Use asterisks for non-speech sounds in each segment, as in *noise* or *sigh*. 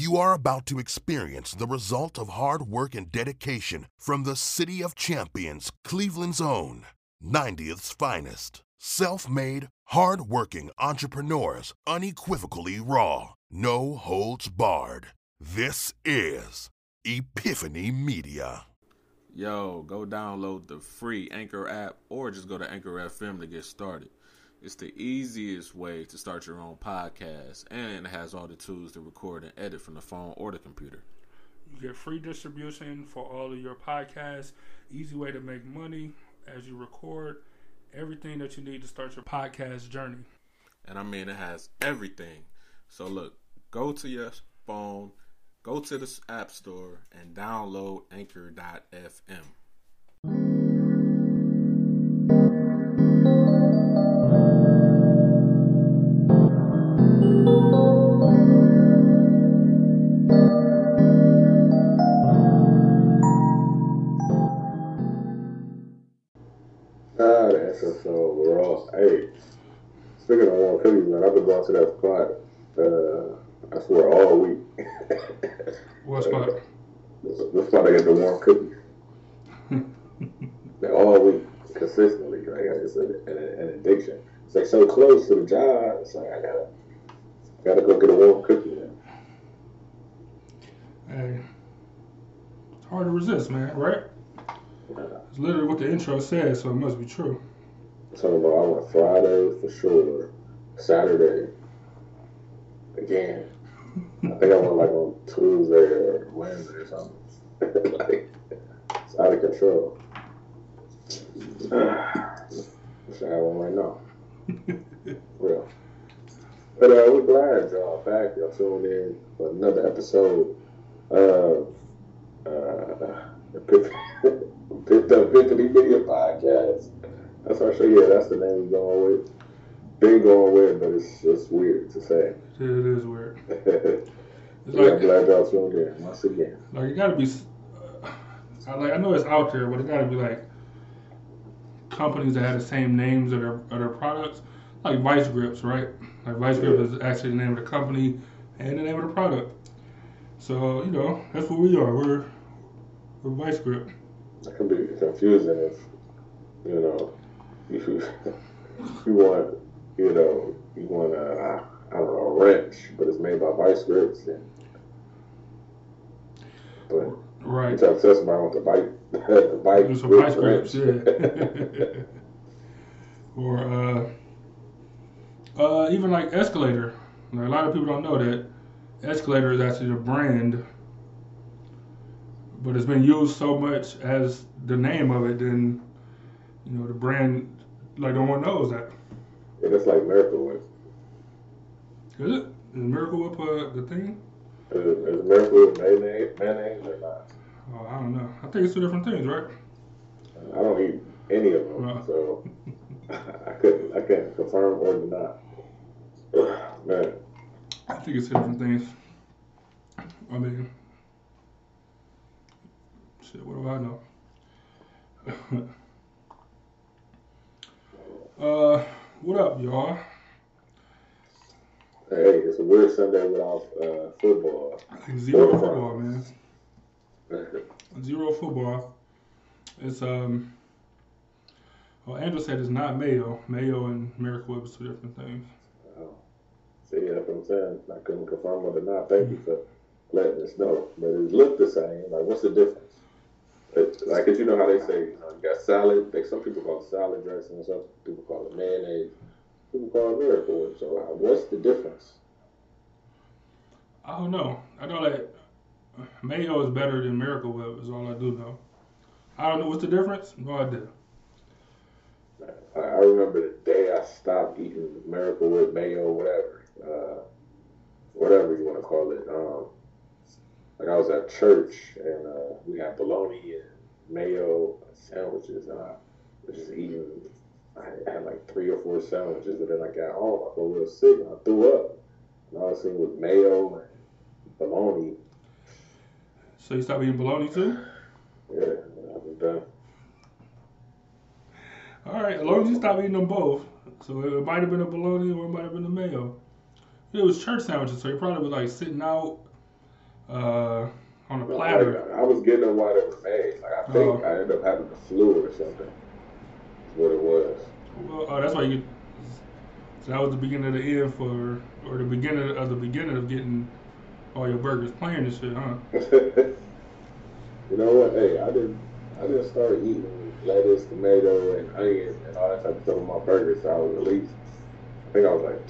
You are about to experience the result of hard work and dedication from the City of Champions, Cleveland's own, 90th's finest. Self made, hard working entrepreneurs, unequivocally raw, no holds barred. This is Epiphany Media. Yo, go download the free Anchor app or just go to Anchor FM to get started. It's the easiest way to start your own podcast and it has all the tools to record and edit from the phone or the computer. You get free distribution for all of your podcasts, easy way to make money as you record, everything that you need to start your podcast journey. And I mean, it has everything. So, look, go to your phone, go to the App Store, and download Anchor.fm. Speaking of warm cookies, man, I've been going to that spot. Uh, I swear all week. *laughs* What spot? the, the spot I get the warm cookies. *laughs* Like, all week, consistently. Like it's a, an, an addiction. It's like so close to the job. It's like I gotta, gotta go get a warm cookie. Man. Hey, it's hard to resist, man, right? It's literally what the intro says, so it must be true. Talking about I went Friday for sure, Saturday again. I think I went like on Tuesday or Wednesday or something. *laughs* like it's out of control. *sighs* Wish I had one right now. *laughs* Real. But uh, we're glad y'all back. Y'all tuned in for another episode of uh, *laughs* the Epiphany Video Podcast. That's our show. Yeah, that's the name we're going with. Been going with, but it's just weird to say. It is weird. *laughs* It's yeah, I'm like, glad y'all tuned in once again. like it gotta be. Uh, I like I know it's out there, but it gotta be like companies that have the same names of their of their products, like Vise-Grips, right? Like Vise-Grip is actually the name of the company and the name of the product. So you know that's what we are. We're we're Vise-Grip. That can be confusing if you know you *laughs* you want you know you want a I don't know a wrench, but it's made by Vise-Grips. And, but you Right. tell tell somebody want the bike *laughs* the bike some Vise-Grips, yeah. *laughs* or uh, uh, even like Escalator. Like, a lot of people don't know that Escalator is actually a brand, but it's been used so much as the name of it, then you know the brand like no one knows that. and it's like Miracle Whip. Is it? Is Miracle Whip uh, the thing? Is, is Miracle Whip mayonnaise, mayonnaise or not? Oh, I don't know. I think it's two different things, right? I don't eat any of them, No. so *laughs* I couldn't I can't confirm or deny. *clears throat* Man, I think it's two different things. I mean, shit. What do I know? *laughs* uh, what up, y'all? hey, it's a weird Sunday without uh, football. Zero football, man. *laughs* Zero football. It's um. Well, Andrew said it's not Mayo. Mayo and Miracle Whip is two different things. Oh. See, that's what I'm saying. I couldn't confirm whether or deny. Thank you for letting us know. But it looked the same. Like, what's the difference? It, like, 'cause you know how they say, you know, you got salad. Like, some people call it salad dressing, some people call it mayonnaise. People call it Miracle Whip. So, uh, what's the difference? I don't know. I know that Mayo is better than Miracle Whip. Is all I do know. I don't know what's the difference. No idea. I, I remember the day I stopped eating Miracle Whip, mayo, whatever, uh, whatever you want to call it. Um, like I was at church and uh, we had bologna and mayo sandwiches, and I was just eating. I had like three or four sandwiches, and then I got home. I felt real sick and I threw up. And all I seen was mayo and bologna. So you stop eating bologna too? Yeah, I was done. All right, as long as you stop eating them both. So it might have been a bologna or it might have been a mayo. It was church sandwiches, so you probably was like sitting out uh, on a No, platter. like, I was getting them while they were made. Like I think Oh. I ended up having the flu or something. That's what it was. Well, oh, that's why you. So that was the beginning of the end for, or the beginning of the beginning of getting all your burgers plain and shit, huh? *laughs* you know what? Hey, I didn't. I didn't start eating lettuce, tomato, and onion and all that type of stuff on my burgers. So I was at least. I think I was like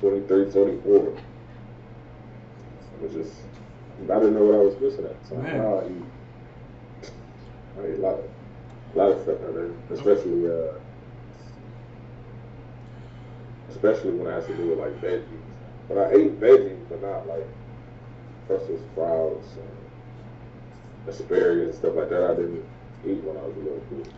23, 24. It was just. I didn't know what I was missing at. So Man. now I eat. I eat a lot of, a lot of stuff out there, especially. Uh, especially when I has to do with like veggies. But I ate veggies, but not like Brussels sprouts and asparagus and stuff like that. I didn't eat when I was a little kid.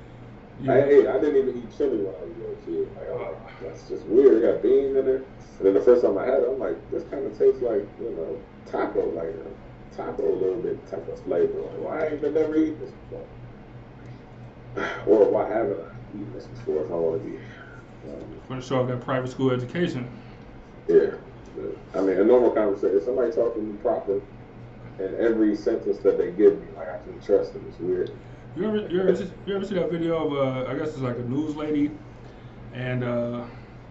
I ate, I didn't even eat chili when I was a little kid. Like, I'm like, that's just weird. It got beans in there. And then the first time I had it, I'm like, this kind of tastes like, you know, taco, like a taco a little bit type of flavor. Like, why ain't I never eaten this before? *sighs* Or why haven't I eaten this before if I want to be um, For the show that private school education. Yeah. I mean, a normal conversation, somebody talking to me proper, and every sentence that they give me, like, I can trust them. It's weird. You ever, you ever, you ever see that video of, uh, I guess it's like a news lady, and uh,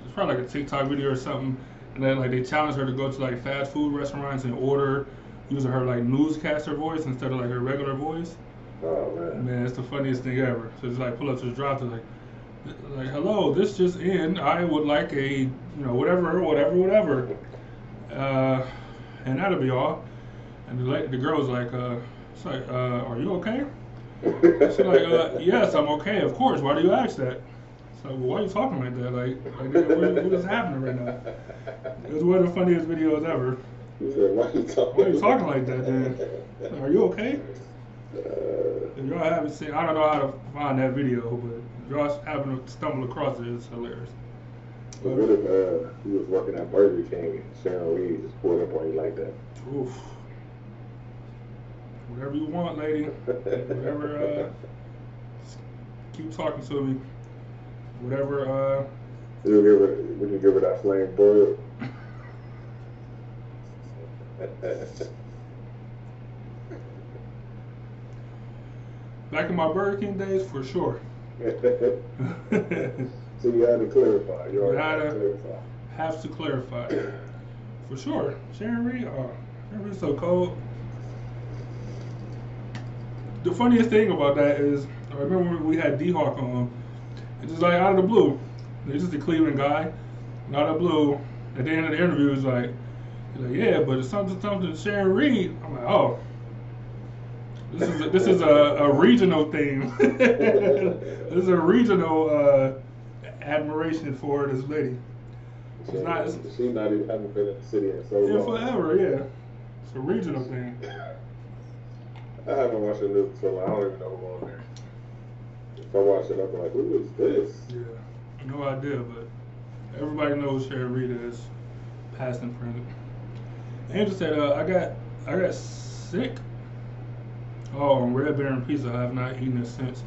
it's probably like a TikTok video or something, and then like they challenge her to go to like fast food restaurants and order using her like newscaster voice instead of like her regular voice. Oh, man. Man, it's the funniest thing ever. So it's like pull up to the drive to like, like hello, this just in. I would like a you know whatever, whatever, whatever, uh, and that'll be all. And the la- the girl's like, uh, it's like, uh, are you okay? She's like, uh, yes, I'm okay, of course. Why do you ask that? So, why are you talking like that? Like, like what, what is happening right now? It was one of the funniest videos ever. Said, why you talking? Why are you talking like that, then? *laughs* Are you okay? Uh, If y'all haven't seen, I don't know how to find that video, but if y'all happen to stumble across it, it's hilarious. but what if uh, he was working at Burger King and Sharon Reed just pulled up on you like that? Oof. Whatever you want, lady. *laughs* Whatever. Uh, keep talking to me. Whatever. Uh, you give her, would you give her that flame broiled? *laughs* back in my Burger King days, for sure. *laughs* so you had to clarify. You already Had had to. clarify. Have to clarify. For sure. Sharon Reed, oh, Sharon Reed's so cold. The funniest thing about that is, I remember when we had D Hawk on, it's just like out of the blue. He's just a Cleveland guy, out of the blue, at the end of the interview, he's like, like, yeah, but it's something, something, Sharon Reed. I'm like, oh. This is a, this is a, a regional thing. *laughs* this is a regional uh, admiration for this lady. She, It's not- it's- she not even haven't been in the city in so Yeah, long. forever, yeah. It's a regional thing. *laughs* I haven't watched the news so long. I don't even know who on there. If I watch it, I'll be like, who is this? Yeah. No idea, but everybody knows Sharon Reed is past and present. Angel said, uh, I got I got sick. Oh, on Red Baron Pizza. I have not eaten it since.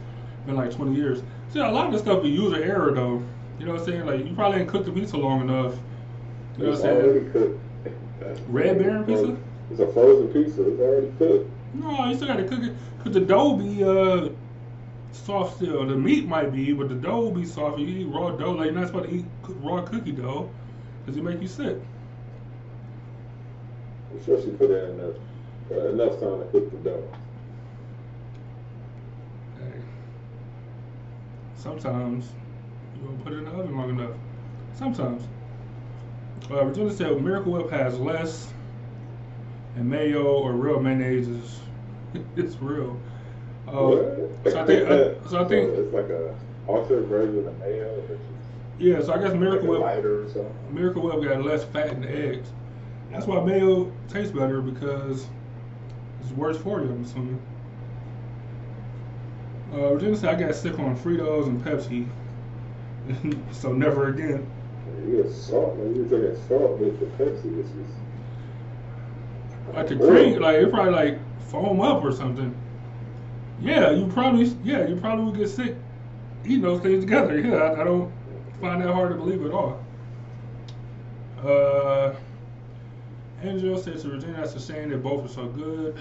Been like 20 years. See, a lot of this stuff is user error, though. You know what I'm saying? Like, you probably ain't cooked the pizza long enough. You know what I'm saying? already cooked. Red Baron pizza? It's a frozen pizza. It's already cooked. No, you still gotta cook it. Cause the dough be uh soft still. The meat might be, but the dough be soft. You eat raw dough, like you're not supposed to eat raw cookie dough, cause it make you sick. I'm sure she put in enough, uh, enough time to cook the dough. Hey. Sometimes you don't put it in the oven long enough. Sometimes. Uh, Virginia said Miracle Whip has less, and mayo or real mayonnaise is *laughs* it's real. Uh, so I think- uh, so I think- it's like a alternate version of mayo, yeah, so I guess like Miracle Whip. or something. Miracle Whip got less fat in the eggs. That's why mayo tastes better because it's worse for you, I'm assuming. Uh, Virginia said I got sick on Fritos and Pepsi, *laughs* so never again. You get salt, man. You drinking salt with the Pepsi. This is Like the cream, like it probably like foam up or something. Yeah, you probably, yeah, you probably would get sick eating those things together. *laughs* Yeah, I, I don't find that hard to believe at all. Uh, Angel said to Regina, that's a shame that both are so good.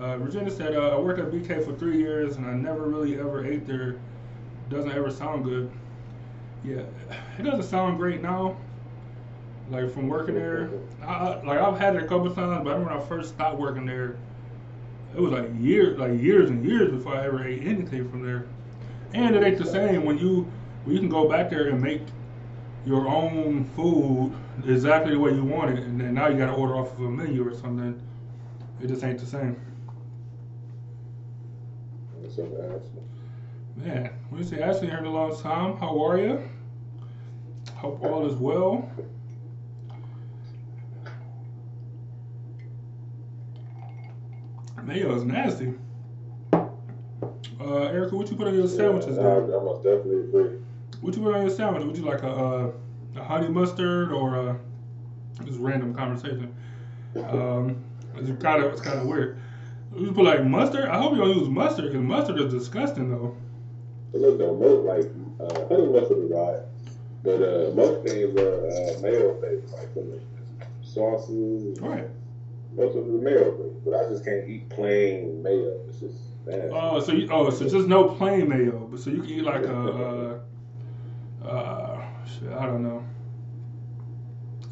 Uh, Regina said, uh, I worked at BK for three years and I never really ever ate there. Doesn't ever sound good. Yeah, it doesn't sound great now. Like from working there, I- like I've had it a couple times, but I remember when I first stopped working there, it was like years, like years and years before I ever ate anything from there. And it ain't the same when you when you can go back there and make your own food exactly the way you want it, and then now you got to order off of a menu or something. It just ain't the same. What's up, Ashley? Man, we say Ashley here in a long time. How are you? Hope all is well. Mayo is nasty. Uh, Erica, what you put on your sandwiches? Yeah, I? I must definitely agree. What you put on your sandwich? Would you like a, uh, a honey mustard or a just random conversation? Um, it's kind of it's kind of weird. You put like mustard. I hope you don't use mustard because mustard is disgusting though. But look though, most like uh, honey mustard is right, but uh, most things are uh, mayo based, like the sauces. Right. Most of the mayo based, but I just can't eat plain mayo. It's just. Oh, so you, oh, so just no plain mayo, but so you can eat like a, uh, uh, shit, I don't know.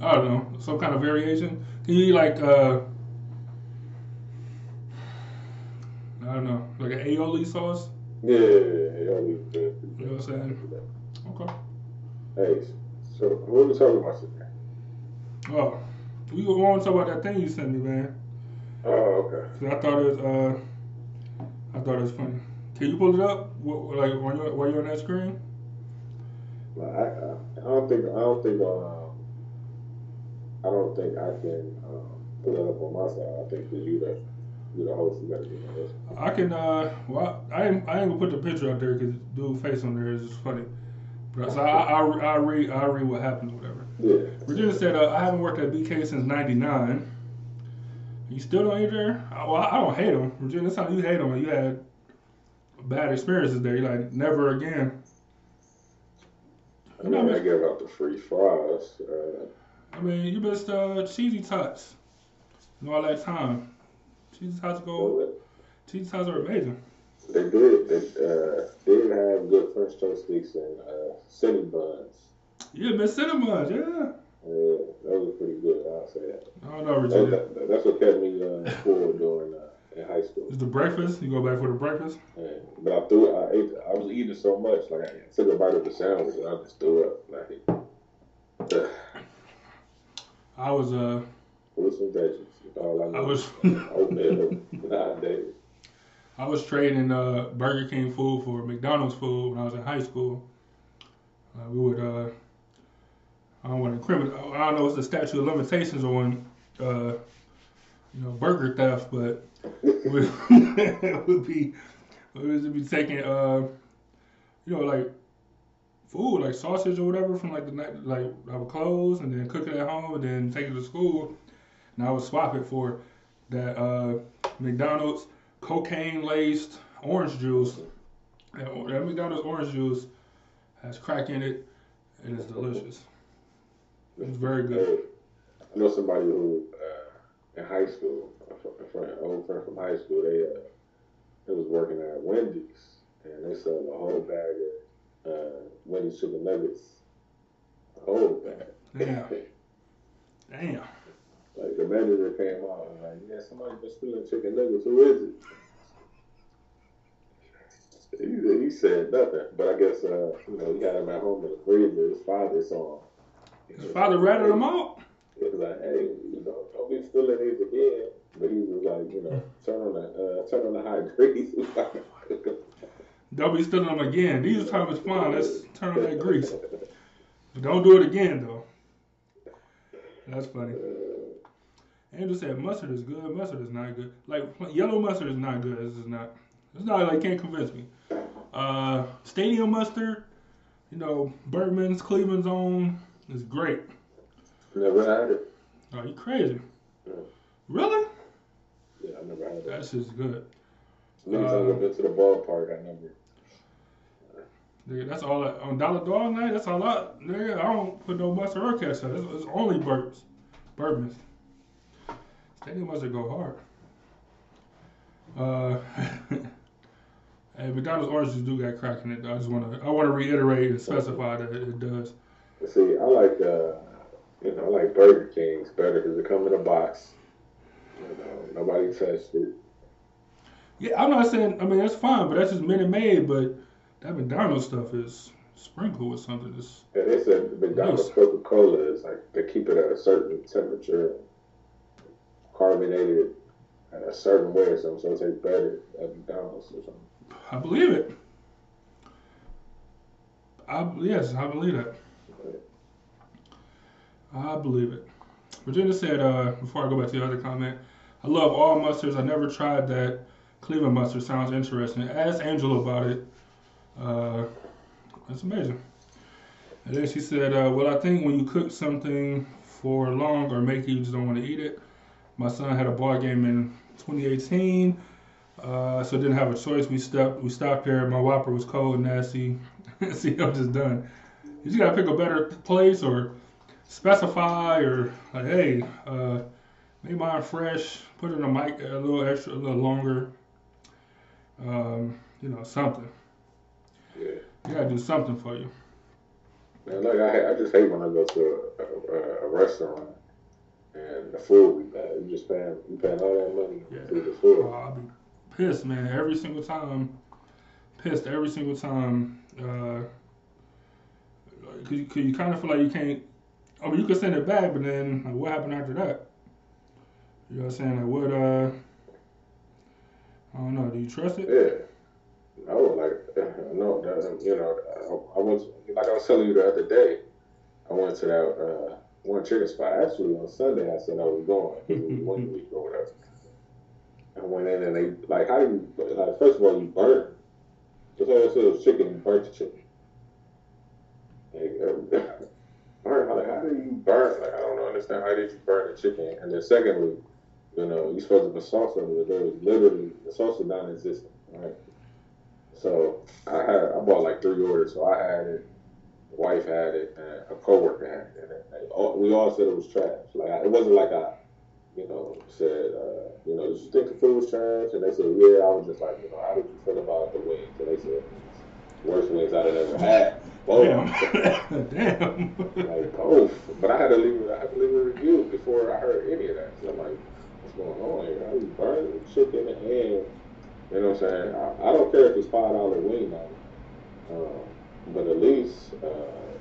I don't know, some kind of variation. Can you eat like, uh, I don't know, like an aioli sauce? yeah, yeah, yeah, yeah, yeah. You know what I'm saying? Okay. Hey, so what are we talking about today? Oh, we were want to talk about that thing you sent me, man. Oh, okay. I thought it was, uh, I thought it was funny. Can you pull it up? What, like while you're, while you're on that screen? I, I, I don't think I don't think um, I don't think I can um, put it up on my side. I think that you the you the host. You gotta do this. I can. uh Well, I ain't. I ain't gonna put the picture out there because dude face on there is just funny. But so I, I, I read. I read what happened or whatever. Yeah. Virginia said, uh, "I haven't worked at BK since '99. You still don't eat there? Uh, Well, I don't hate them. Virginia, that's how you hate them. You had bad experiences there. You're like, never again. I mean, I gave out the free fries. Uh, I mean, you missed uh, cheesy tots and all that time. Cheesy tots go. Cheesy tots are amazing. they did. They uh, did have good French toast sticks and uh, city buns. Yeah, Miss Cinnamon. Buns. Yeah. Yeah, those were pretty good. I'll say that. I don't know, That- that- that's what kept me uh, full during uh, in high school. Is the breakfast? You go back for the breakfast? Yeah. But I threw it. I ate. I was eating so much, like I took a bite of the sandwich and I just threw up. Like, uh, *sighs* I was uh with some veggies. All I I know. was *laughs* oatmeal nowadays. I was trading uh Burger King food for McDonald's food when I was in high school. Uh, we would uh I don't want to incriminate. I don't know what's the statute of limitations on uh you know burger theft, but *laughs* we would be would be taking uh you know like food like sausage or whatever from like the night like I would close and then cook it at home and then take it to school and I would swap it for that uh McDonald's cocaine laced orange juice. That, that McDonald's orange juice has crack in it and it's delicious. It's very good. I know somebody who uh, in high school, a friend, an old friend from high school. They uh, they was working at Wendy's and they sold a whole bag of uh, Wendy's chicken nuggets. A whole bag. Damn. *laughs* Damn. Like the manager came out and like, yeah, somebody been stealing chicken nuggets. Who is it? He, he said nothing, but I guess uh, you know he had him at home in the freezer. His father saw him. His father ratted him out. He was like, hey, you know, don't be stealing these again. But he was like, you know, turn on the uh, turn on the high grease. *laughs* Don't be stealing them again. These time is fine. Let's turn on that grease. But *laughs* don't do it again though. That's funny. Andrew said mustard is good. Mustard is not good. Like yellow mustard is not good. This is not. It's not like can't convince me. Uh, stadium mustard. You know, Bertman's Cleveland's own is great. never had it. Oh, you crazy? Really? Yeah, I never had that. That's just good. Niggas uh, I've been to the ballpark. I never. Nigga, that's all I, on Dollar Dog night. That's all I. Nigga, I don't put no mustard or ketchup. It's, it's only Burgers, Bourbons. Stadium must go hard. Uh, *laughs* hey, McDonald's orange juice do got crack in it. Though. I just want to I want to reiterate and specify that it does. See, I like uh, you know, I like Burger King's better because they come in a box. You know, nobody touched it. Yeah, I'm not saying. I mean, that's fine, but that's just Minute Maid. But that McDonald's stuff is sprinkled with something. It's, And they said McDonald's. Coca Cola is like they keep it at a certain temperature, carbonated at a certain way or something, so it tastes better at McDonald's or something. I believe it. I yes, I believe that. I believe it. Virginia said, uh, before I go back to the other comment, I love all mustards. I never tried that Cleveland mustard. Sounds interesting. Ask Angela about it. Uh, that's amazing. And then she said, uh, well, I think when you cook something for long or make it, you just don't want to eat it. My son had a ball game in 2018. Uh, so didn't have a choice. We stopped. We stopped there. My Whopper was cold and nasty. *laughs* See, I'm just done. You just gotta pick a better place or specify or like, hey, uh, make mine fresh. Put in a mic a little extra, a little longer. Um, you know, something. Yeah. You gotta do something for you. Man, like I, I just hate when I go to a, a, a restaurant and the food be bad. You just paying, you paying all that money Yeah. for the food. Oh, I'll be pissed, man. Every single time. Pissed every single time. Uh, cause, cause you kind of feel like you can't. I mean, you could send it back, but then like, what happened after that? You know what I'm saying? Like, what? Uh, I don't know. Do you trust it? Yeah. I No, like *laughs* no, that, you know, I, I was like I was telling you the other day. I went to that uh, one chicken spot. Actually, on Sunday, I said I was going. It was *laughs* one week or whatever. I went in and they like how do you like first of all you burn. Just all I said was chicken. You burnt the chicken. Like, *laughs* how do you burn? Like I don't understand. How did you burn the chicken? And then secondly, you know, you're supposed to put sauce on it. There was literally the sauce was non-existent. Right. So I had I bought like three orders. So I had it, wife had it, and a coworker had it. And all, we all said it was trash. Like it wasn't like I, you know, said, uh, you know, did you think the food was trash? And they said, yeah. I was just like, you know, how did you feel about the wings? And they said, worst wings I'd ever had. Both. Damn. *laughs* Damn. like both. But I had to leave. I had to leave a review before I heard any of that. So I'm like, what's going on here? How you burning the chicken and you know what I'm saying? I, I don't care if it's five dollar wing on it, um, but at least uh,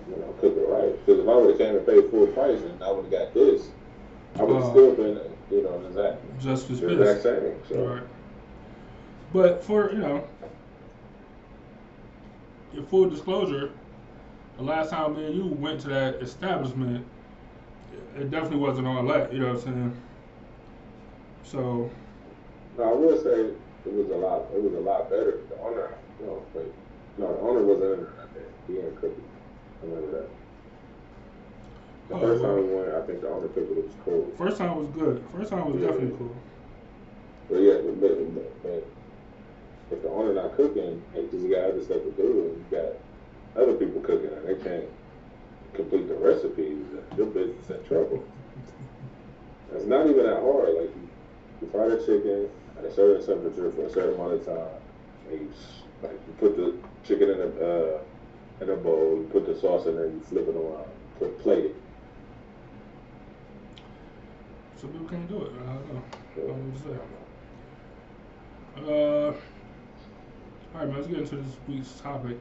you know cook it right. Because if I would have came and paid full price and I would have got this, I would have Oh. still been you know the exact, Just as the exact same. So Right. But for you know, full disclosure, the last time me and you went to that establishment, it definitely wasn't all that. You know what I'm saying? So no, I will say it was a lot. It was a lot better. The owner, you know, but no, the owner wasn't in there that day. He didn't cook it. I remember that. The Oh, first time we went, I think the owner cooked it. It was cold. first time was good. First time was Yeah. definitely cool. But yeah, but, but, but if the owner not cooking, hey, because you got other stuff to do, and you got other people cooking, and they can't complete the recipes, your business in trouble. It's not even that hard. Like you, you fry the chicken at a certain temperature for a certain amount of time. And you, like you put the chicken in a uh, in a bowl, you put the sauce in there, you flip it around, put plate it. Some people can't do it. I don't know. I don't know what to say. Uh, all right, man. Let's get into this week's topic.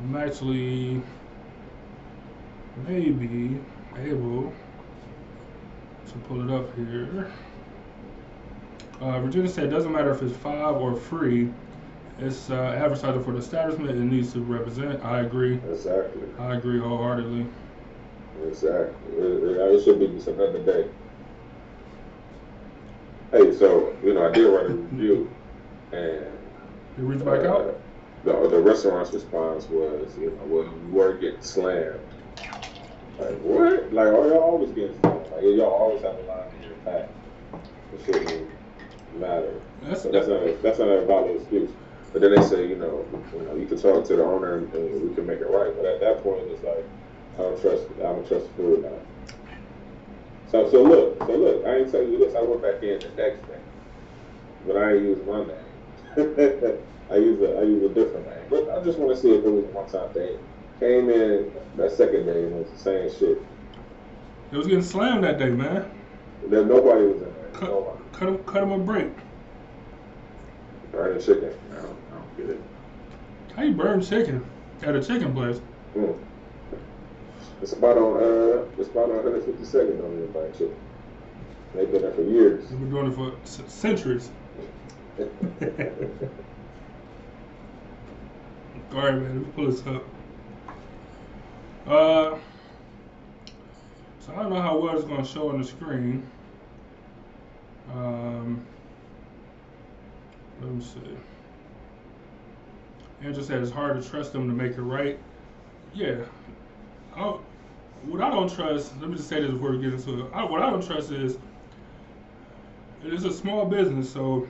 I'm actually maybe able to pull it up here. Uh, Virginia said, it doesn't matter if it's five or free. It's uh, advertising for the establishment. It needs to represent. I agree. exactly. I agree wholeheartedly. Exactly. It, it, should be just another day. Hey, so you know, I did run a review, and You reach back uh, out. the the restaurant's response was, you know, well, you were getting slammed. Like what? Like, are y'all always getting slammed? Like, y'all always have a line in your back. It shouldn't matter. That's, So that's not that's not a valid excuse. But then they say, you know, you know, you can talk to the owner and, and we can make it right. But at that point, it's like, I don't trust, I don't trust the food now. So so look, so look, I ain't tell you this. I went back in the next day, but I ain't use my name. I use a I use a different name. But I just want to see if it was a one time thing. Came in that second day and it was the same shit. It was getting slammed that day, man. There nobody was in there. Cut, Nobody. cut him, cut him a break. Burning chicken. I don't, I don't get it. How you burn chicken at a chicken place? Mm. It's about on uh, it's about on 152nd on the burning chicken. They've been there for years. They've been doing it for c- centuries. *laughs* All right, man. Let me pull this up. Uh, so I don't know how well it's going to show on the screen. Um, let me see. Andrew said it's hard to trust them to make it right. Yeah. I, what I don't trust, let me just say this before we get into it. I, what I don't trust is it is a small business, so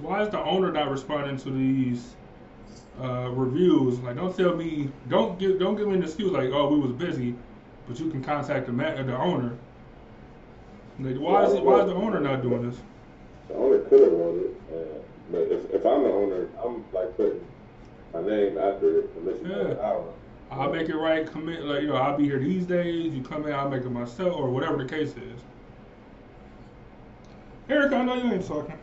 why is the owner not responding to these uh, reviews? Like, don't tell me, don't give, don't give me an excuse like, oh, we was busy, but you can contact the ma- the owner. Like, why is it, why is the owner not doing this? The owner could have wrote it, uh, but if, if I'm the owner, I'm like putting my name after it unless you Yeah. it. I don't know. I'll make it right. Commit, like you know, I'll be here these days. You come in, I'll make it myself, or whatever the case is. Eric, I know you ain't talking.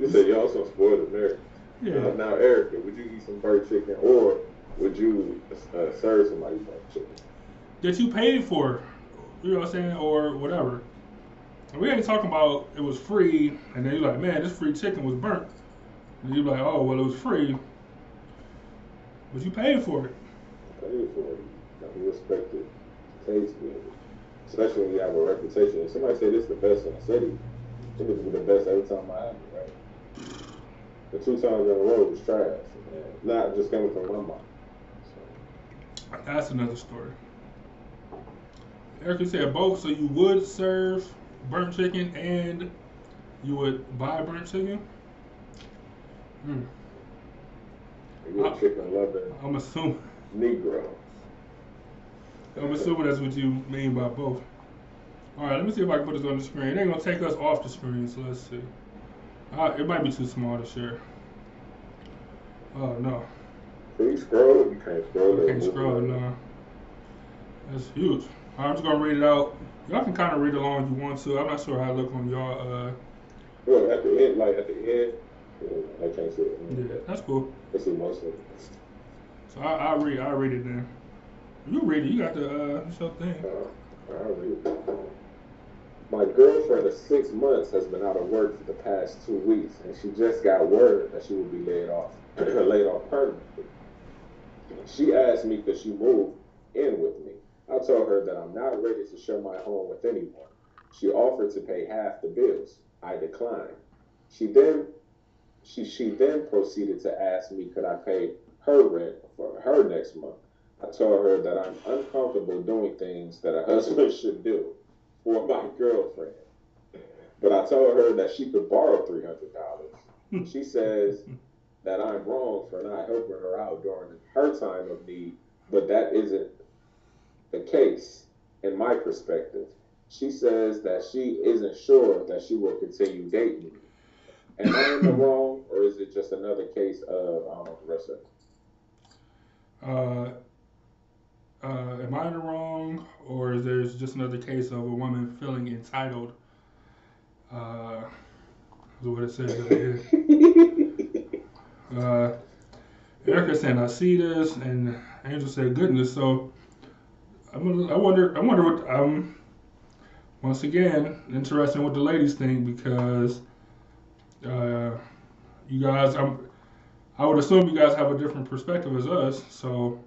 You said y'all some spoiled Americans. Yeah. Uh, now, Erica, would you eat some burnt chicken or would you uh, serve somebody burnt chicken? that you paid for, you know what I'm saying, or whatever. We ain't talking about it was free, and then you're like, man, this free chicken was burnt. And you're like, oh, well, it was free, but you paid for it. Paid for it. You respect it. Taste good. Especially when you have a reputation. If somebody say this is the best in the city, it would be the best every time I have it, right? The two times in a row was trash. Not just coming from my mouth. So, That's another story. Erica said both, so you would serve burnt chicken and you would buy burnt chicken. Hmm. Uh, a chicken loving I'm assuming. Negro. I'm assuming that's what you mean by both. All right, let me see if I can put this on the screen. It ain't gonna take us off the screen, so let's see. Uh, it might be too small to share. Oh no, Can you scroll? You can't scroll. I can't scroll now. That's huge. Right, I'm just gonna read it out. Y'all can kind of read along if you want to. I'm not sure how it look on y'all. Uh, Well, at the end, like at the end, yeah, I can't see it. yeah, that's cool. I see most of it. So I, I'll read. I'll read it then. You read it. You got the uh, show thing. Uh, I'll read it. My girlfriend of six months has been out of work for the past two weeks, and she just got word that she will be laid off, *clears throat* laid off permanently. She asked me could she move in with me. I told her that I'm not ready to share my home with anyone. She offered to pay half the bills. I declined. She then she she then proceeded to ask me could I pay her rent for her next month. I told her that I'm uncomfortable doing things that a *laughs* husband should do for my girlfriend. But I told her that she could borrow three hundred dollars. She says that I'm wrong for not helping her out during her time of need, but that isn't the case in my perspective. She says that she isn't sure that she will continue dating me. Am I in the *coughs* wrong, or is it just another case of I don't know the rest of it? Uh, uh, am I in the wrong, or is there just another case of a woman feeling entitled? Uh, is what it says right here. *laughs* Uh, Erica saying, "I see this," and Angel said, "Goodness." So, I'm I wonder. I wonder what. Um, once again, interesting what the ladies think because uh, you guys. I'm. I would assume you guys have a different perspective as us. So,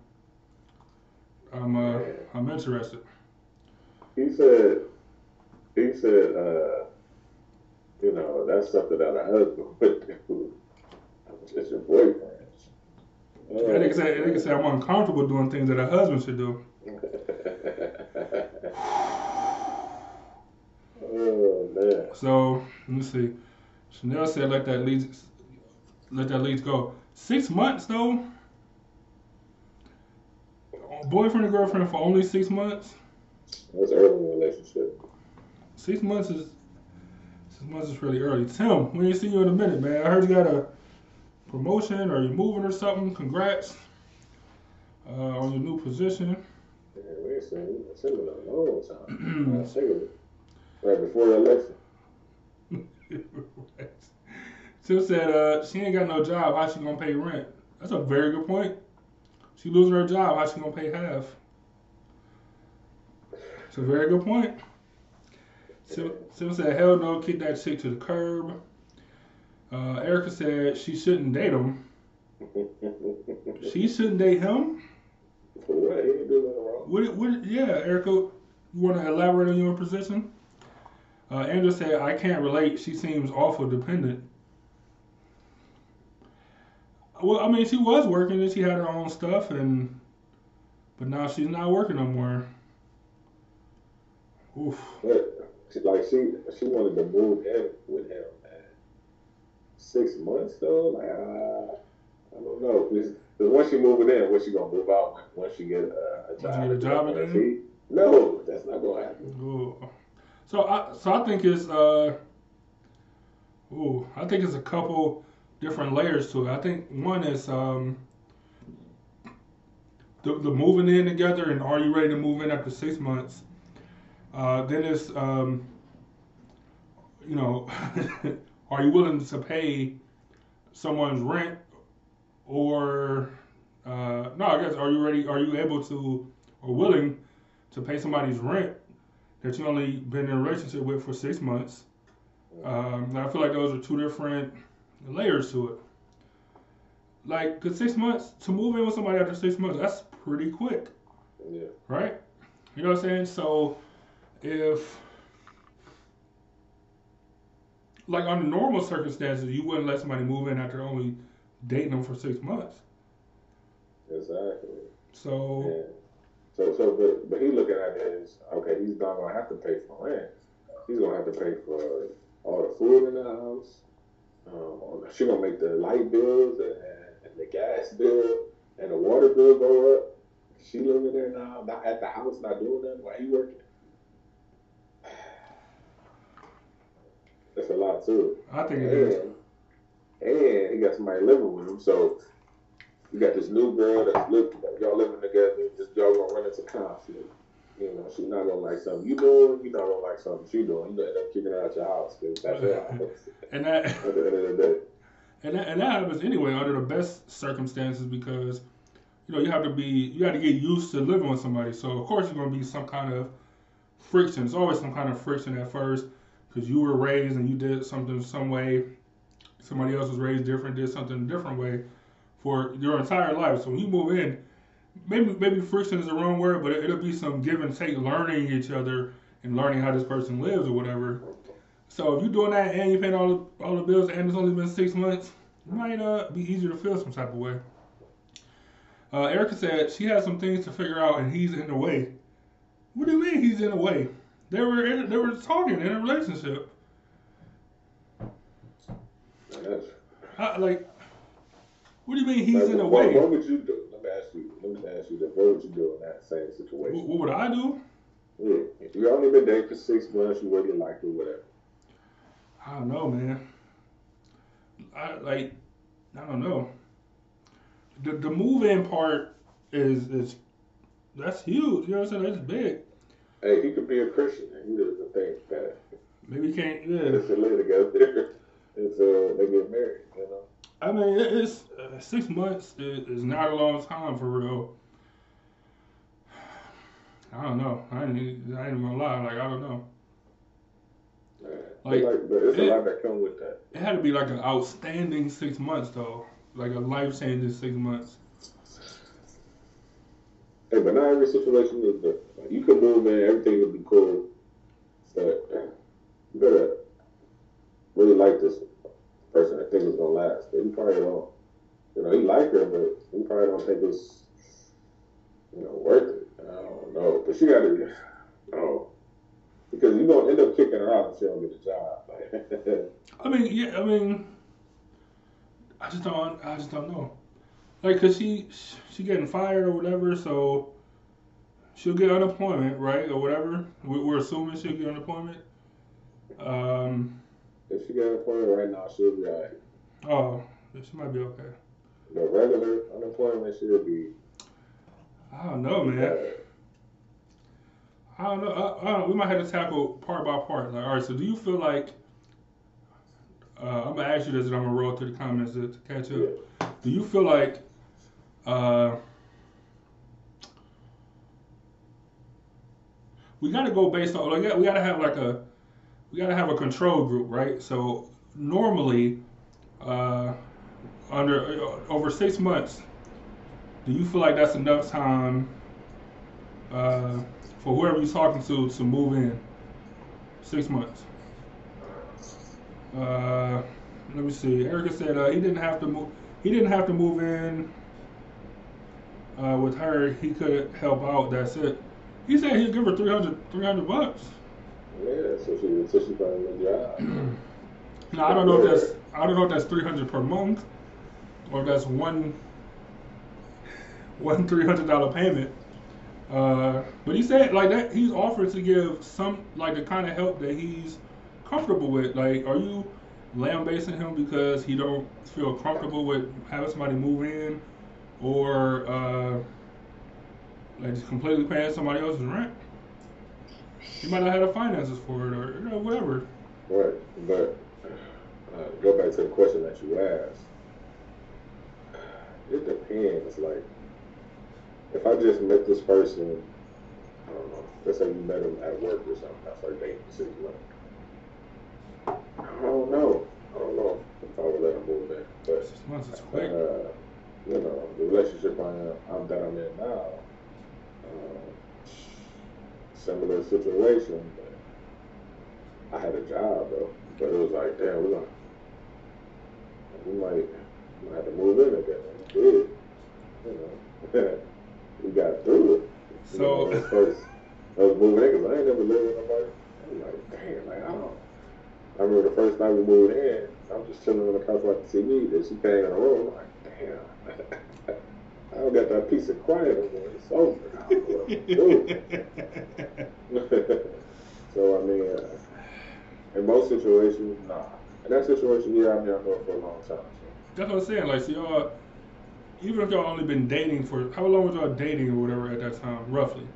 I'm. Uh, I'm interested. He said, he said, uh, you know, that's something that a husband would do. Just your boyfriend. That nigga said, that nigga said I'm uncomfortable doing things that a husband should do. *laughs* oh man. So let me see. Chanel said let that lead, let that lead go. Six months though. Boyfriend and girlfriend for only six months. That's early in the relationship. Six months is six months is really early. Tim, we ain't seen you in a minute, man. I heard you got a promotion or you moving or something. Congrats uh, on your new position. Yeah, we ain't seen we ain't seen him in a long time. *clears throat* I it right before the election. *laughs* Tim said uh, she ain't got no job. How she gonna pay rent? That's a very good point. She losing her job. How she gonna pay half? It's a very good point. Sim, Sim said, "Hell no, kick that chick to the curb." Uh, Erica said she shouldn't date him. She shouldn't date him. What? He wrong. What? What? Yeah, Erica, you want to elaborate on your position? Uh, Andrew said, "I can't relate. She seems awful dependent." Well, I mean, she was working and she had her own stuff, and but now she's not working no more. Oof. But like she she wanted to move in with him, man. Six months though, like uh, I don't know. Because once she moving in, when she gonna move out? Once she get uh, a job? get a job again? feet? No, that's not gonna happen. Ooh. So I so I think it's uh ooh, I think it's a couple different layers to it. I think one is um the, the moving in together and are you ready to move in after six months? Uh, then it's um you know *laughs* are you willing to pay someone's rent or uh, no I guess are you ready are you able to or willing to pay somebody's rent that you only been in a relationship with for six months. Um, I feel like those are two different layers to it. Like, cause six months to move in with somebody after six months, that's pretty quick, Yeah. right? You know what I'm saying? So, if like under normal circumstances, you wouldn't let somebody move in after only dating them for six months. Exactly. So, Yeah. So, so, but, but he looking at it as okay. He's not gonna have to pay for rent. He's gonna have to pay for all the food in the house. Um, she gonna make the light bills and, and the gas bill and the water bill go up. She living there now, not at the house, not doing nothing while he working. That's a lot too. I think it is. And, and he got somebody living with him, so you got this new girl that's living, y'all living together, just y'all gonna run into conflict. You know, she's not gonna like something you doing, You're not gonna like something she doing. You gonna end up kicking her out your house because that's her *laughs* house And that *laughs* at the end of the day. And that, and that happens anyway under the best circumstances because, you know, you have to be, you have to get used to living with somebody. So of course there's going to be some kind of friction. There's always some kind of friction at first because you were raised and you did something some way. Somebody else was raised different, did something a different way for your entire life. So when you move in, maybe maybe friction is the wrong word, but it, it'll be some give and take, learning each other and learning how this person lives or whatever. So if you're doing that and you're paying all the, all the bills and it's only been six months, it might uh, be easier to feel some type of way. Uh, Erica said she has some things to figure out and he's in the way. What do you mean he's in the way? They were in, they were talking in a relationship. I, like, what do you mean he's like, in the what, way? What would you do? Let me ask you. Let me ask you this. What would you do in that same situation? what would I do? Yeah. If you only been dating for six months, you really like it, whatever. I don't know, man. I like, I don't know. The the move in part is is that's huge. You know what I'm saying? That's big. Hey, he could be a Christian. and He doesn't think that Maybe you can't. Yeah. to live together *laughs* until they get married. You know. I mean, it's uh, six months is, not a long time for real. I don't know. I ain't, even- I ain't gonna lie. Like I don't know. Like, Like, like but it's a it- lot that come with that. It had to be like an outstanding six months though, like a life changing six months. Hey, but not every situation is different. Like, you can move in, everything will be cool, but you better really like this person. I think it's gonna last. But you probably don't. You know, he like her, but he probably don't think it's you know worth it. I don't know, but she got to, you know, because you're gonna end up kicking her out if she don't get a job. *laughs* I mean, yeah. I mean, I just don't. I just don't know. Like, cause she she getting fired or whatever, so she'll get unemployment, right, or whatever. We- We're assuming she'll get unemployment. Um, If she got unemployment right now, she'll be alright. oh, she might be okay. The regular unemployment, she'll be. I don't know, man. I don't know. I, I don't, we might have to tackle part by part. Like, all right. So, do you feel like? Uh, I'm gonna ask you this, and I'm gonna roll through the comments to, to catch up. Do you feel like? Uh, we got to go based on like we got to have like a we got to have a control group, right? So normally, uh, under uh, over six months, do you feel like that's enough time uh, for whoever you're talking to to move in? Six months. Uh, let me see. Erica said uh, he didn't have to move. He didn't have to move in uh, with her. He could help out. That's it. He said he'd give her 300, 300 bucks. Yeah, so she until she finds a job. Now I don't know if that's I don't know if that's three hundred per month, or if that's one one three hundred dollar payment. Uh, but he said like that he's offered to give some like the kind of help that he's comfortable with. Like, are you lambasting him because he don't feel comfortable with having somebody move in, or uh, like just completely paying somebody else's rent? He might not have the finances for it, or you know whatever. Right, but uh, go back to the question that you asked. It depends. Like, if I just met this person, I don't know. Let's say you met him at work or something. I started dating for six months. I don't know. I don't know if I would let him move in, but Six months is uh, quick. you know, the relationship I am, I'm that I'm in now. Uh, similar situation. I had a job though, but it was like, damn, we're gonna, we might, might have to move in again. And we did, you know, *laughs* we got through it. You know, So- I first, I was moving in because I ain't never lived with nobody. I'm like, damn, like I don't. I remember the first time we moved in, I was just chilling on the couch watching TV. Then she came in the room. I'm like, damn. *laughs* I don't got that peace of quiet no more. It's over. I don't know what I'm doing. *laughs* so I mean, uh, in most situations, nah. In that situation, yeah, I've been for for a long time. So. That's what I'm saying. Like, so y'all, even if y'all only been dating for how long was y'all dating or whatever at that time, roughly?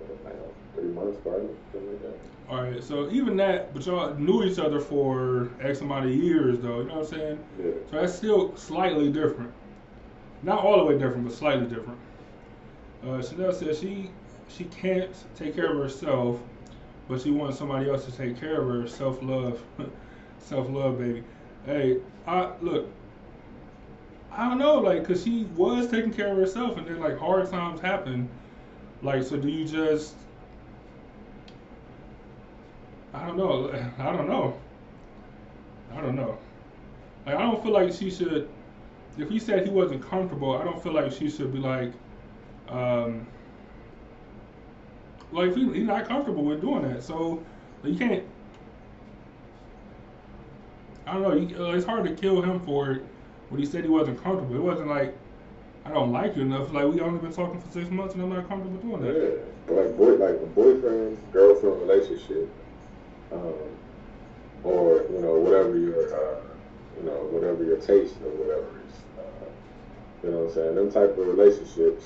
Know, three months, probably, something like that. All right. So even that, but y'all knew each other for X amount of years, though. You know what I'm saying? Yeah. So that's still slightly different. Not all the way different, but slightly different. Uh, Chanel said she she can't take care of herself, but she wants somebody else to take care of her. Self love, *laughs* self love, baby. Hey, I look. I don't know, like, cause she was taking care of herself, and then like hard times happen. Like, so do you just? I don't know. *laughs* I don't know. I don't know. Like, I don't feel like she should. If he said he wasn't comfortable, I don't feel like she should be like, um, like he, he's not comfortable with doing that. So you can't. I don't know. You, uh, it's hard to kill him for it when he said he wasn't comfortable. It wasn't like I don't like you enough. Like we only been talking for six months and I'm not comfortable doing that. Yeah, like boy, like a boyfriend girlfriend relationship, um, or you know whatever your uh, you know whatever your taste or whatever you know what I'm saying. Them type of relationships,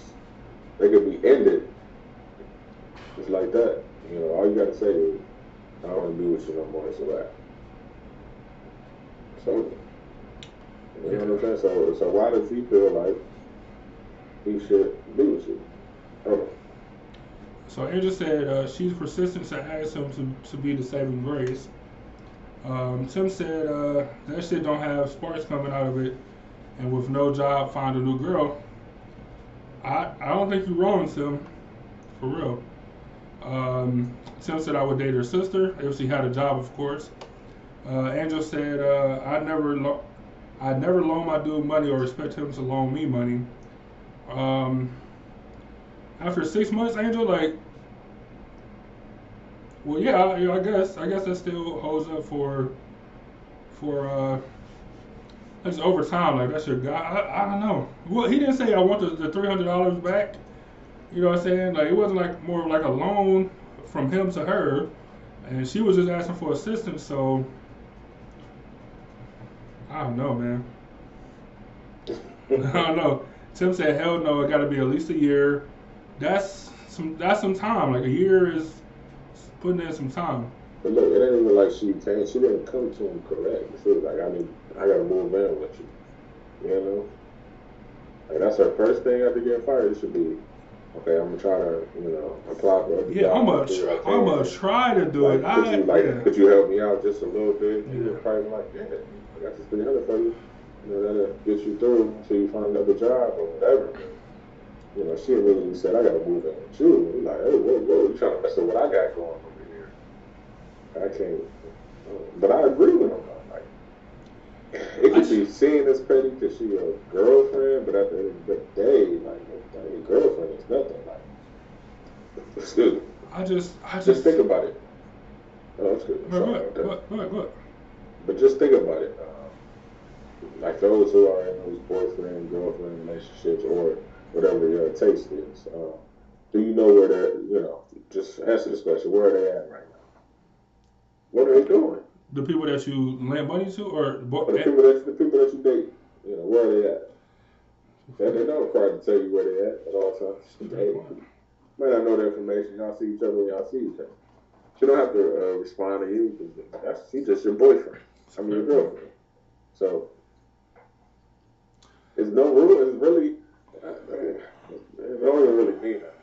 they could be ended just like that. You know, all you got to say is, I don't want to be with you no more. It's a wrap. So, you know what I'm saying. So, so why does he feel like he should be with you? So Angel said uh, she's persistent to ask him to, to be the saving grace. Um, Tim said uh, that shit don't have sparks coming out of it, and with no job, find a new girl. I I don't think you're wrong, Tim. For real. Um, Tim said I would date her sister if she had a job, of course. Uh, Angel said uh, I never lo- I never loan my dude money or expect him to loan me money. Um, after six months, Angel, like, well, yeah, I, I guess, I guess that still holds up for, for, uh, that's over time, like, that's your guy, I, I don't know. Well, he didn't say I want the, the three hundred dollars back. You know what I'm saying? Like it wasn't like more like a loan from him to her, and she was just asking for assistance. So I don't know, man. *laughs* I don't know. Tim said, "Hell no, it got to be at least a year." That's some. That's some time. Like a year is putting in some time. But look, it ain't even like she came. She didn't come to him correct. Was like, "I need, I gotta move in with you." You know, like that's her first thing after getting fired. It should be, okay, I'm gonna try to, you know, apply for. other Yeah, I'm gonna. do Tr- I I'm gonna try to do Like, it. could I, you like, yeah. could you help me out just a little bit? You Yeah. would probably like, yeah, I got this three hundred for you. You know, that'll get you through until you find another job or whatever. You know, she originally said, I gotta move in with you. We're like, hey, whoa, whoa, you trying to mess up what I got going over here? I can't. But I agree with him. It could be seen as petty because she a girlfriend, but at the end of the day, like, a girlfriend is nothing. Like. I just. I just. Just think about it. Oh, that's good. What, Sorry what, about that. what, what, what? But just think about it. Um, like those who are in those boyfriend, girlfriend relationships or whatever your taste is, um, do you know where they're, you know, just answer this question, where are they at right now? What are they doing? The people that you lend money to, or bo- the people that the people that you date, you know, where are they at? They, they're not required to tell you where they at at all times. *laughs* They may not know the information. Y'all see each other when y'all see each other. She don't have to uh, respond to you because that's he's just your boyfriend. I mean your girlfriend. So it's no rule. It's really uh, it don't even really mean that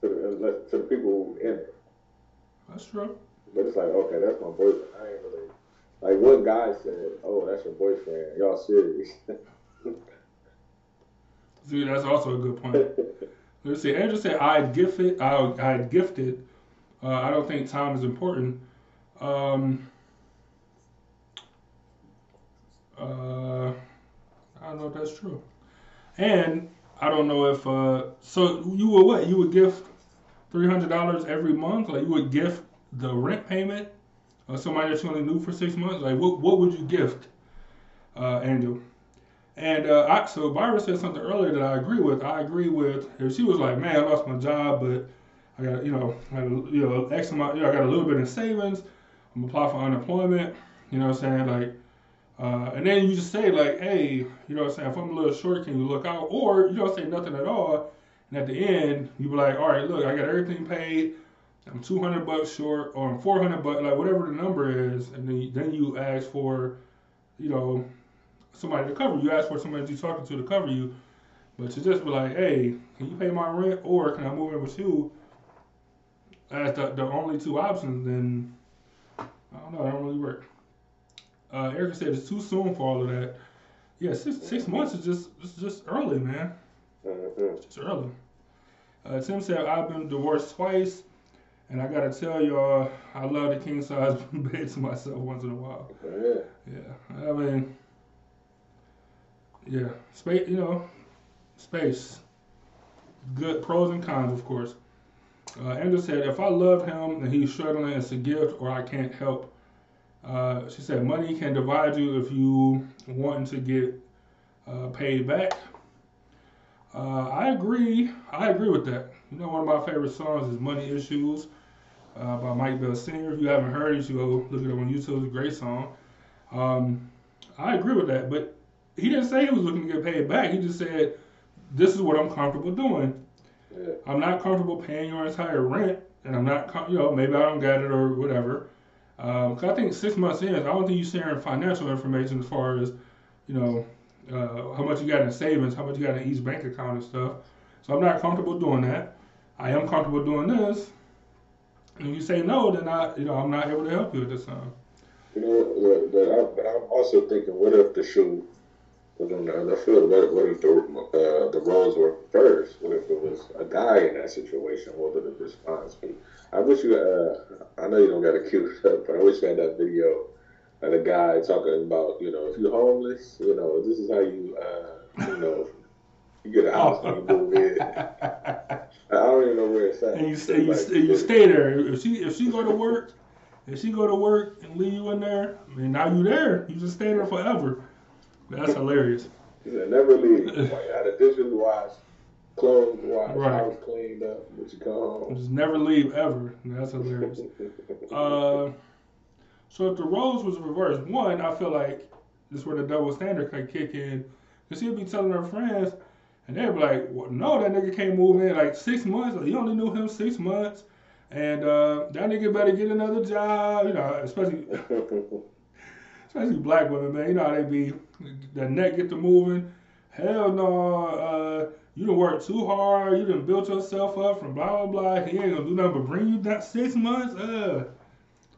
to the, unless, to the people in it. That's true. But it's like, okay, that's my boyfriend. I ain't really like one guy said, "Oh, that's your boyfriend. Y'all serious?" *laughs* See, that's also a good point. Let's see. Andrew said, "I gifted. I I gifted. Uh, I don't think time is important. Um, uh, I don't know if that's true. And I don't know if uh, so you would what? You would gift three hundred dollars every month? Like you would gift the rent payment of somebody that's only knew for six months? Like what? What would you gift, uh, Andrew? And uh, I, so Byron said something earlier that I agree with. I agree with if she was like, "Man, I lost my job, but I got you know, I got, you know, X amount, you know, I got a little bit in savings. I'm apply for unemployment. You know what I'm saying? Like, uh, and then you just say like, "Hey, you know what I'm saying? If I'm a little short, can you look out?" Or you don't say nothing at all, and at the end you be like, "All right, look, I got everything paid. I'm 200 bucks short, or I'm 400 bucks, like whatever the number is," and then then you ask for, you know somebody to cover you. Ask for somebody you're talking to to cover you. But to just be like, hey, can you pay my rent or can I move in with you? As the, the only two options, then I don't know, that don't really work. Uh, Erica said it's too soon for all of that. Yeah, six six months is just it's just early, man. Mhm. It's early. Uh, Tim said I've been divorced twice, and I gotta tell y'all I love the king size *laughs* bed to myself once in a while. Yeah. Yeah, I mean, yeah, space. You know, space. Good pros and cons, of course. Uh, Andrew said, if I love him and he's struggling, it's a gift, or I can't help. Uh, she said, money can divide you if you want to get uh, paid back. Uh, I agree. I agree with that. You know, one of my favorite songs is "Money Issues" uh, by Mike Bell Sr. If you haven't heard it, you should go look it up on YouTube. It's a great song. Um, I agree with that, but he didn't say he was looking to get paid back. He just said, "This is what I'm comfortable doing. Yeah. I'm not comfortable paying your entire rent, and I'm not, com- you know, maybe I don't get it or whatever." Um 'cause I think six months in, I don't think you're sharing financial information as far as, you know, uh, how much you got in savings, how much you got in each bank account and stuff. So I'm not comfortable doing that. I am comfortable doing this. And if you say no, then I, you know, I'm not able to help you at this time. You know, but, I, but I'm also thinking, what if the shoe was on the other foot? What, what if the uh, the roles were reversed? What if it was a guy in that situation? What would the response be? I wish you. Uh, I know you don't got a cue up, but I wish you had that video of the guy talking about, you know, if you're homeless, you know, this is how you, uh, you know, you get a house when you move in. *laughs* I don't even know where it's at. and you stay, you, Like, stay, you stay there. If she if she go to work, if she go to work and leave you in there, I mean now you there. You just stay there forever. That's hilarious. He said, never leave. *laughs* Like, I had dishes wash. clothes washed, Right. house cleaned up, but you come home. Just never leave ever. That's hilarious. *laughs* Uh, so if the roles was reversed, one, I feel like this is where the double standard could kick in. Cause she'd be telling her friends, and they'd be like, well, "No, that nigga can't move in like six months. Or you only knew him six months, and uh, that nigga better get another job." You know, especially *laughs* especially black women, man. You know how they be, the neck get to moving. Hell no, uh, you done worked too hard. You done built yourself up from blah blah blah. He ain't gonna do nothing but bring you that six months. Uh,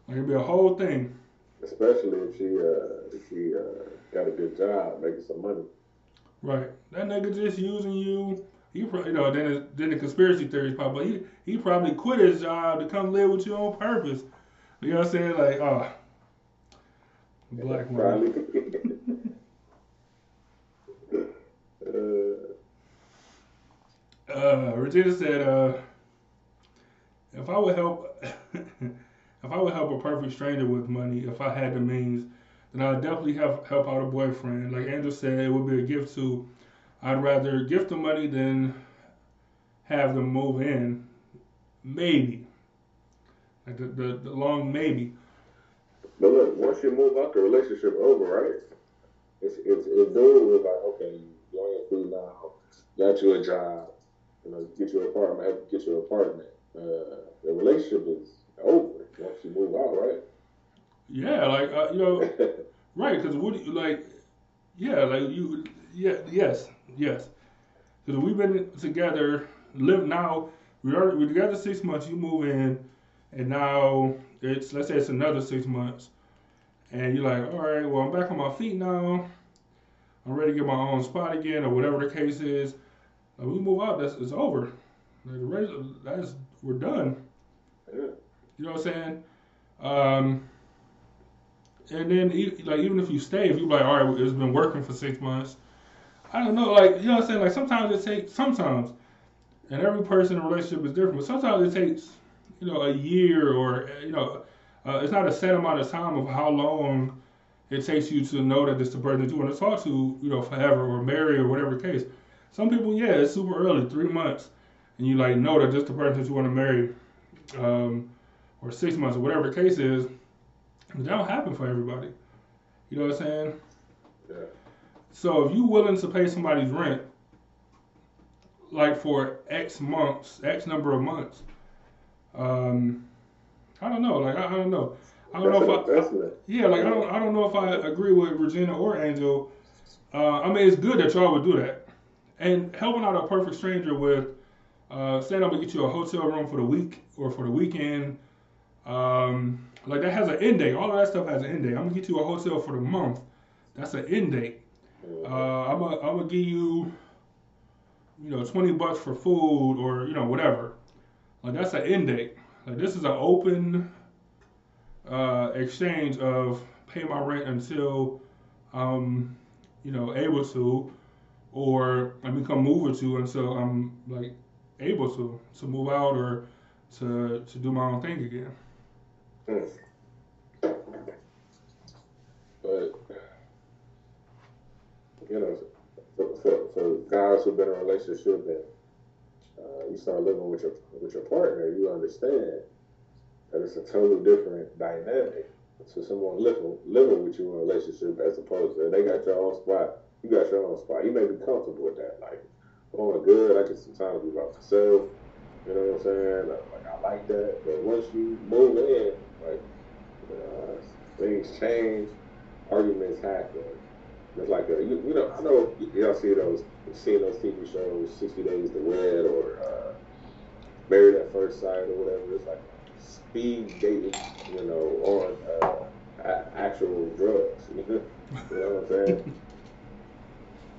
like it'd be a whole thing. Especially if she uh, if she uh, got a good job, making some money. Right. That nigga just using you. He, pro- you know, then then the conspiracy theories pop. But he he probably quit his job to come live with you on purpose. You know what I'm saying? Like, oh, black woman. Uh, Uh, Regina said, uh, if I would help, *laughs* if I would help a perfect stranger with money, if I had the means, then I'd definitely help help out a boyfriend. Like Angel said, it would be a gift to. I'd rather gift the money than have them move in. Maybe. Like the, the, the long maybe. but look, once you move out, the relationship over, right? It's it's it's dude like, okay, you on your feet now, got you a job, you know, get you an apartment, get you an apartment. Uh, the relationship is over once you move out, right? Yeah, like uh, you know, *laughs* Right, because what do you like? Yeah, like you. Yeah, yes, yes. Because we've been together, live now. We are we're together six months. You move in, and now it's let's say it's another six months, and you're like, all right, well I'm back on my feet now. I'm ready to get my own spot again, or whatever the case is. Like, we move out. That's it's over. Like the race, that's we're done. Yeah. You know what I'm saying? Um, and then, like, even if you stay, if you like, all right, it's been working for six months. I don't know, like, you know what I'm saying? Like, sometimes it takes, sometimes, and every person in a relationship is different, but sometimes it takes, you know, a year or, you know, uh, it's not a set amount of time of how long it takes you to know that this is the person that you want to talk to, you know, forever or marry or whatever case. Some people, yeah, it's super early, three months, and you like know that this is the person that you want to marry, um, or six months or whatever the case is. That don't happen for everybody. You know what I'm saying? Yeah. So if you willing to pay somebody's rent, like for X months, X number of months, um, I don't know. Like I, I don't know. I don't That's know if I, investment. yeah, like I don't, I don't know if I agree with Regina or Angel. Uh, I mean, it's good that y'all would do that, and helping out a perfect stranger with uh, saying I'm gonna get you a hotel room for the week or for the weekend. Um, like that has an end date. All of that stuff has an end date. I'm gonna get you a hotel for the month. That's an end date. Uh, I'm gonna, I'm gonna give you, you know, 20 bucks for food or you know whatever. Like that's an end date. Like this is an open uh, exchange of pay my rent until you know, able to, or I become mover to until I'm like able to to move out or to to do my own thing again. Hmm. But you know, for, for, for guys who've been in a relationship and uh, you start living with your with your partner, you understand that it's a totally different dynamic to someone living living with you in a relationship as opposed to they got your own spot, you got your own spot. You may be comfortable with that, like going good. I can sometimes be by myself. You know what I'm saying? Like I like that, but once you move in, like uh, things change, arguments happen. It's like a, you, you know, I know y'all see those, seen those TV shows, 60 Days to Wed or uh, Married at First Sight or whatever. It's like speed dating, you know, on uh, a- actual drugs. *laughs* you know what I'm saying? *laughs*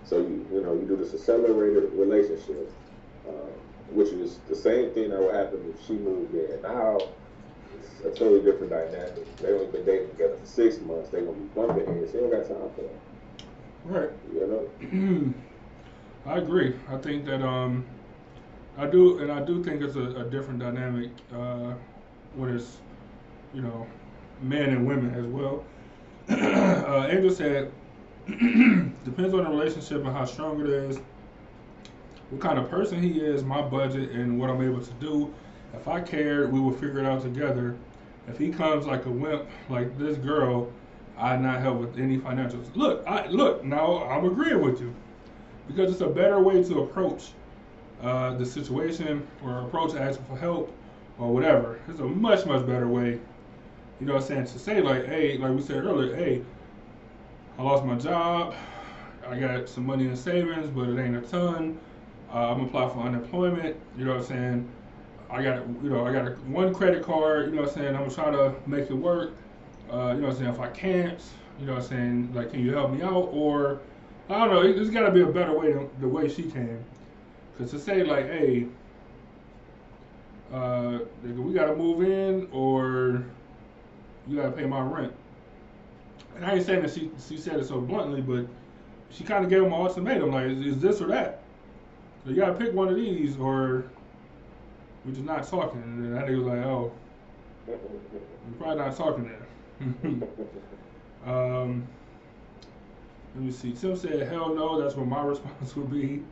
So you, you know, you do this accelerated relationship, um, which is the same thing that would happen if she moved in. Now a totally different dynamic. They only been dating together for six months. They gonna be bumping heads. They don't got time for that. Right. You know? *clears throat* I agree. I think that um, I do, and I do think it's a, a different dynamic uh, when it's, you know, men and women as well. *clears throat* uh, Angel said, *clears throat* depends on the relationship and how strong it is. what kind of person he is, my budget, and what I'm able to do. If I cared, we would figure it out together. If he comes like a wimp, like this girl, I'd not help with any financials. Look, I look now. I'm agreeing with you because it's a better way to approach uh, the situation or approach asking for help or whatever. It's a much much better way. You know what I'm saying? To say like, hey, like we said earlier, hey, I lost my job. I got some money in savings, but it ain't a ton. Uh, I'm applying for unemployment. You know what I'm saying? I got you know I got a, one credit card. You know what I'm saying? I'm to try to make it work. Uh, you know what I'm saying? If I can't, you know what I'm saying? Like, can you help me out? Or I don't know. There's got to be a better way than the way she can. Cause to say like, hey, uh, we got to move in, or you got to pay my rent. And I ain't saying that she she said it so bluntly, but she kind of gave him an ultimatum, like, is, is this or that? So you got to pick one of these, or we're just not talking. And that nigga was like, oh, we're probably not talking there. *laughs* um, let me see. Tim said, hell no, that's what my *laughs* response would be.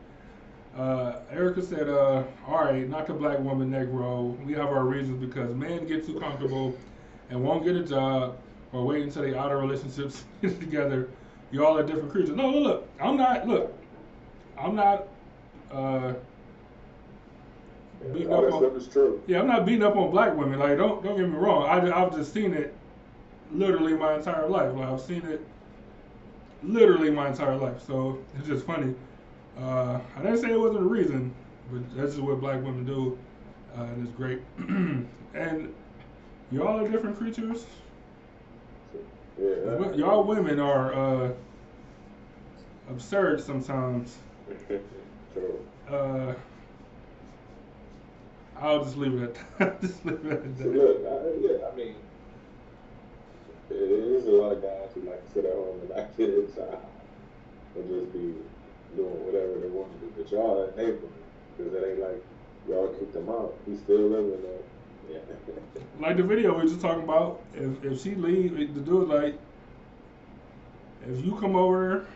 Uh, Erica said, uh, all right, not the black woman, Negro. We have our reasons because men get too comfortable and won't get a job or wait until they out of relationships *laughs* together. Y'all are different creatures. No, look, look, I'm not, look, I'm not, uh, beating up on, is true. Yeah, I'm not beating up on black women. Like, don't don't get me wrong. I, I've just seen it literally my entire life. Like, I've seen it literally my entire life. So it's just funny. Uh, I didn't say it wasn't a reason, but that's just what black women do, uh, and it's great. *clears throat* and y'all are different creatures. Yeah. Y'all women are uh, absurd sometimes. *laughs* True. Uh, I'll just leave it at that. *laughs* just leave it at So that. look, I, yeah, I mean, there's a lot of guys who like to sit at home and not get inside and just be doing whatever they want to do. But y'all enable because it ain't like y'all kicked them out. He's still living there. Yeah. Like the video we were just talking about, if if she leave, the dude like, if you come over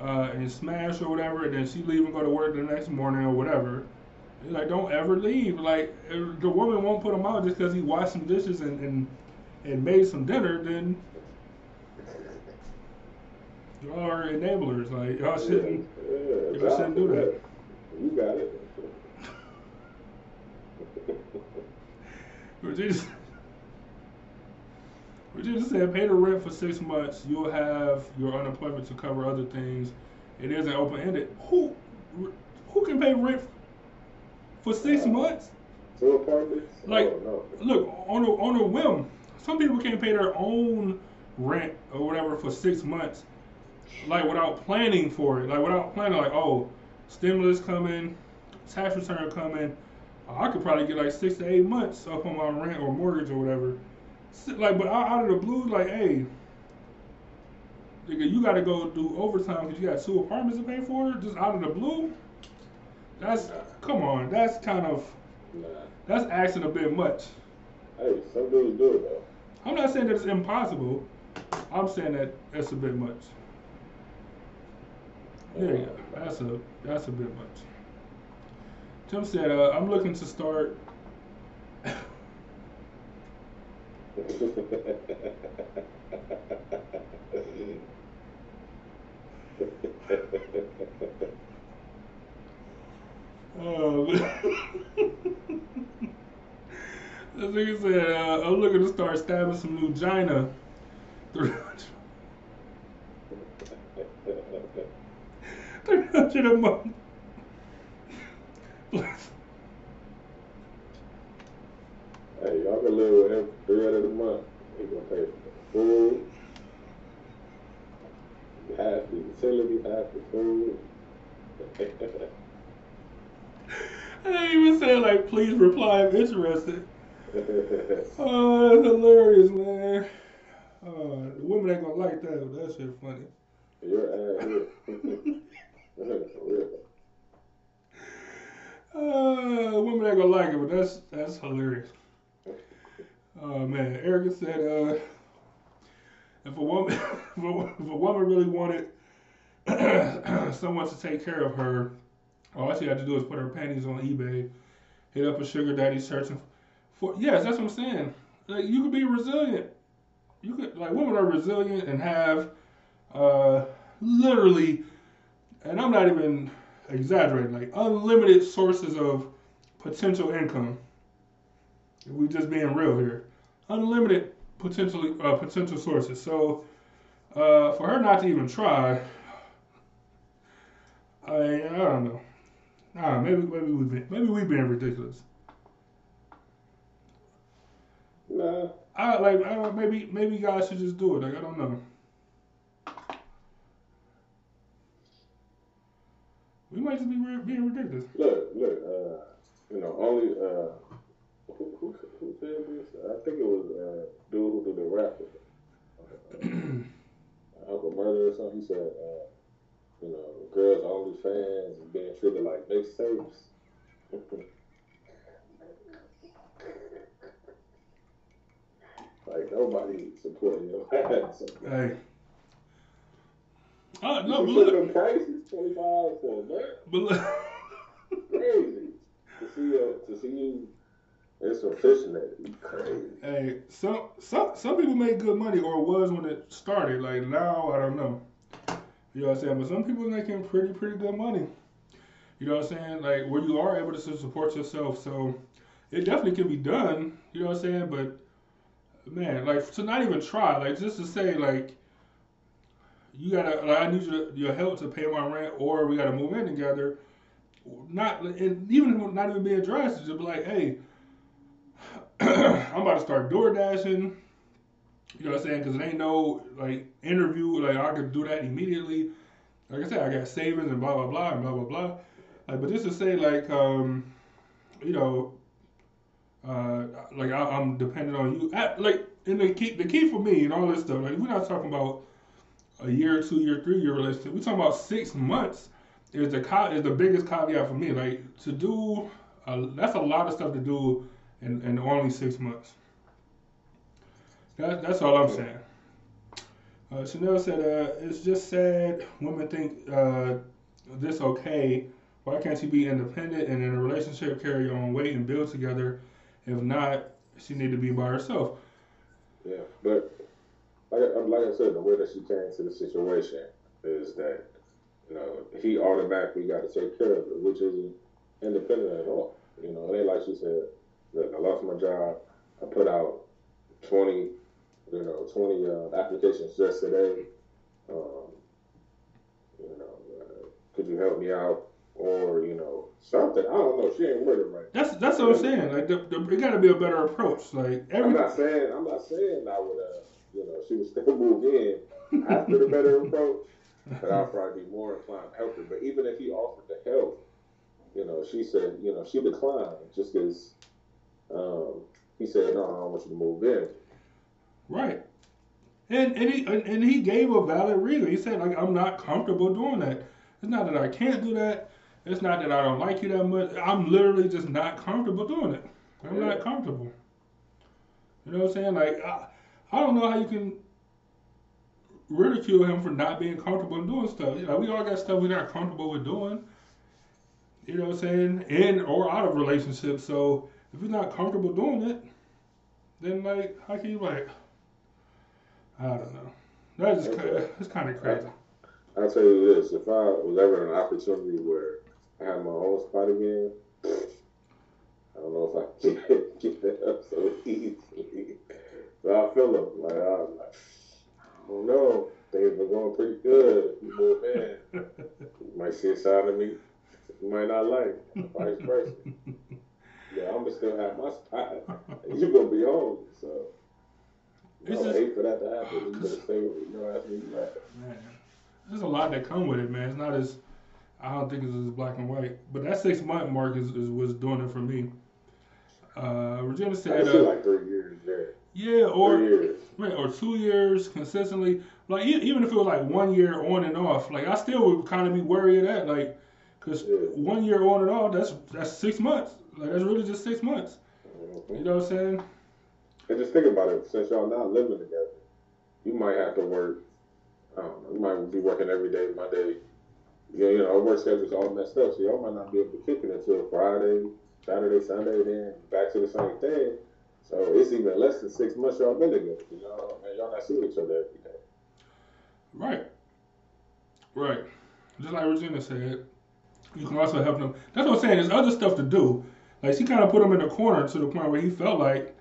uh, and smash or whatever, and then she leave and go to work the next morning or whatever, he's like, don't ever leave. Like the woman won't put him out just because he washed some dishes and, and and made some dinner, then y'all are enablers. Like y'all shouldn't. Yeah, y'all shouldn't do that. You got it. *laughs* Regina, Regina said, pay the rent for six months. You'll have your unemployment to cover other things. It isn't open ended. Who who can pay rent for six months? Two apartments? Like, oh, no. Look, on a on a whim, some people can't pay their own rent or whatever for six months, like without planning for it. Like without planning, like oh, stimulus coming, tax return coming. I could probably get like six to eight months up on my rent or mortgage or whatever. Like, but out out of the blue, like, hey, nigga, you got to go do overtime because you got two apartments to pay for, just out of the blue. That's come on, that's kind of Nah. that's asking a bit much. Hey, some dudes do it though. I'm not saying that it's impossible. I'm saying that that's a bit much. There you go. That's a that's a bit much. Tim said, uh, "I'm looking to start." *laughs* *laughs* *laughs* Um, this nigga said, uh, "I'm looking to start stabbing some new Gina." Three hundred a month. hey, y'all can live with him for 300 a month. He gonna pay for food, half the the food. *laughs* I even said like, "Please reply I'm interested." *laughs* Oh, that's hilarious, man. Uh, the women ain't gonna like that. but That shit funny. Your. Uh, *laughs* *laughs* women ain't gonna like it, but that's that's hilarious. Oh man, Erica said, uh, if a woman if a, if a woman really wanted *clears throat* someone to take care of her, All she had to do is put her panties on eBay, hit up a sugar daddy searching for. Yes, that's what I'm saying. Like you could be resilient. You could like women are resilient and have uh, literally, and I'm not even exaggerating, like unlimited sources of potential income. If we just being real here, unlimited potentially uh, potential sources. So uh, for her not to even try, I I don't know. Nah, maybe maybe we been maybe we've been ridiculous. Nah, I like I don't, maybe maybe guys should just do it. Like I don't know. We might just be re- being ridiculous. look, look. Uh, you know, only uh, who, who, who said this? I think it was uh, dude who did the rap. Uh, *clears throat* Uncle Murda or something. He said, uh, you know, girls OnlyFans and being treated like mixtapes. *laughs* like nobody supporting your ass. Hey. Uh, no, you but see look, them prices, twenty five for a month. but look. Crazy to see you to see you. It's official. Crazy. Hey, some some some people make good money or was when it started. Like now, I don't know. You know what I'm saying? But some people making pretty pretty good money. You know what I'm saying? Like where you are able to support yourself. So it definitely can be done. You know what I'm saying? But man, like to not even try, like just to say like you gotta like I need your your help to pay my rent or we gotta move in together. Not and even not even being drastic, just be like, hey. *clears throat* I'm about to start door dashing. You know what I'm saying? Because it ain't no like interview. Like I could do that immediately. Like I said, I got savings and blah blah blah and blah blah blah. Like, but just to say like, um, you know, uh, like I, I'm dependent on you. Like, and the key, the key for me and all this stuff. Like, we're not talking about a year, two year, three year relationship. We're talking about six months. Is the is the biggest caveat for me. Like to do, that's a lot of stuff to do in, in only six months. That, that's all I'm saying. Uh, Chanel said, uh, it's just sad women think uh, this okay. Why can't she be independent and in a relationship carry your own weight and build together? If not, she need to be by herself. Yeah, but like I- like I said, the way that she came to the situation is that you know he automatically got to take care of it, which isn't independent at all. You know, it ain't like she said, "Look, I lost my job. I put out twenty, you know, twenty uh, applications just today. Um, you know, uh, could you help me out?" Or you know, something. I don't know. She ain't with it right. That's that's what I'm saying. Like, the, the, it got to be a better approach. Like I'm not saying I'm not saying I would uh you know she would still *laughs* move in after the better approach, but I'd probably be more inclined to help her. But even if he offered to help, you know, she said you know she declined just because um, he said no, I don't want you to move in. Right. And and he and, he gave a valid reason. He said like I'm not comfortable doing that. It's not that I can't do that. It's not that I don't like you that much. I'm literally just not comfortable doing it. I'm not comfortable. You know what I'm saying? Like I, I don't know how you can ridicule him for not being comfortable in doing stuff. You know, we all got stuff we're not comfortable with doing. You know what I'm saying? In or out of relationships. So if you're not comfortable doing it, then like how can you like I don't know. That's just kind of, it's kind of crazy. I'll tell you this: if I was ever in an opportunity where I had my own spot again, I don't know if I can *laughs* get, that up so easily. But I feel him. Like I'm like, I don't know. Things been going pretty good. You move in, you might see a side of me you might not like. Vice versa. *laughs* Yeah, I'm gonna still have my spot. And you gonna be home. So It's just- hate for that to happen. You better stay with me. You know what I mean? Man, there's a lot that come with it, man. It's not as I don't think it's as black and white. But that six month mark is, is was doing it for me. Uh, Regina said, uh, like three years there. yeah, or years. Right, or two years consistently. Like even if it was like one year on and off, like I still would kind of be worried of that, like, cause Yeah. one year on and off, that's that's six months. Like that's really just six months. You know what I'm saying? And just think about it, since y'all not living together, you might have to work. I don't know. You might be working every day, Monday, yeah, you know, our work schedule's all messed up, so y'all might not be able to kick it until Friday, Saturday, Sunday, then back to the same thing. So it's even less than six months y'all been together. You know, man, y'all not seeing each other every day. Right. Right. Just like Regina said, you can also help them. That's what I'm saying. There's other stuff to do. Like she kind of put him in the corner to the point where he felt like,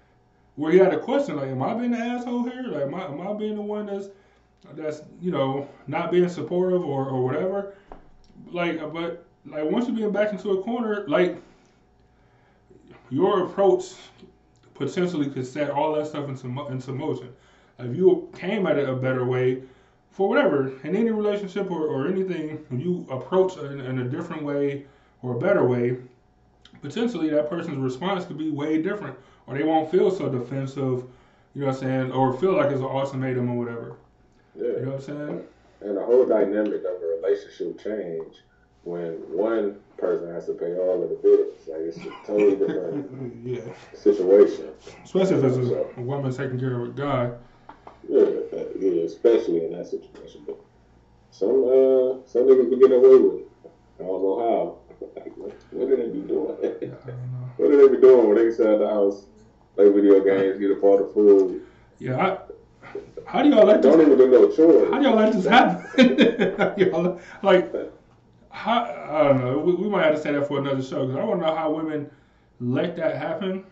where he had a question like, "Am I being the asshole here? Like, am I, am I being the one that's that's you know not being supportive or or whatever?" Like, uh, but like once you're being backed into a corner, like your approach potentially could set all that stuff into into motion. If you came at it a better way, for whatever in any relationship or, or anything, you approach in, in a different way or a better way, potentially that person's response could be way different, or they won't feel so defensive. You know what I'm saying? Or feel like it's an ultimatum or whatever. Yeah. You know what I'm saying? And the whole dynamic of a relationship change when one person has to pay all of the bills. Like it's a totally different *laughs* yeah. situation. Especially if it's a, a woman taking care of a guy. Yeah, yeah, especially in that situation. But some uh some niggas can get away with it. I don't know how. Like, what, what did they be doing? What did they be doing when they at the house, play video games, get a part of food? Yeah. I, how do y'all let this? Don't even do no chores. How do y'all let this happen? *laughs* Y'all, like, how, I don't know. We, we might have to say that for another show because I want to know how women let that happen.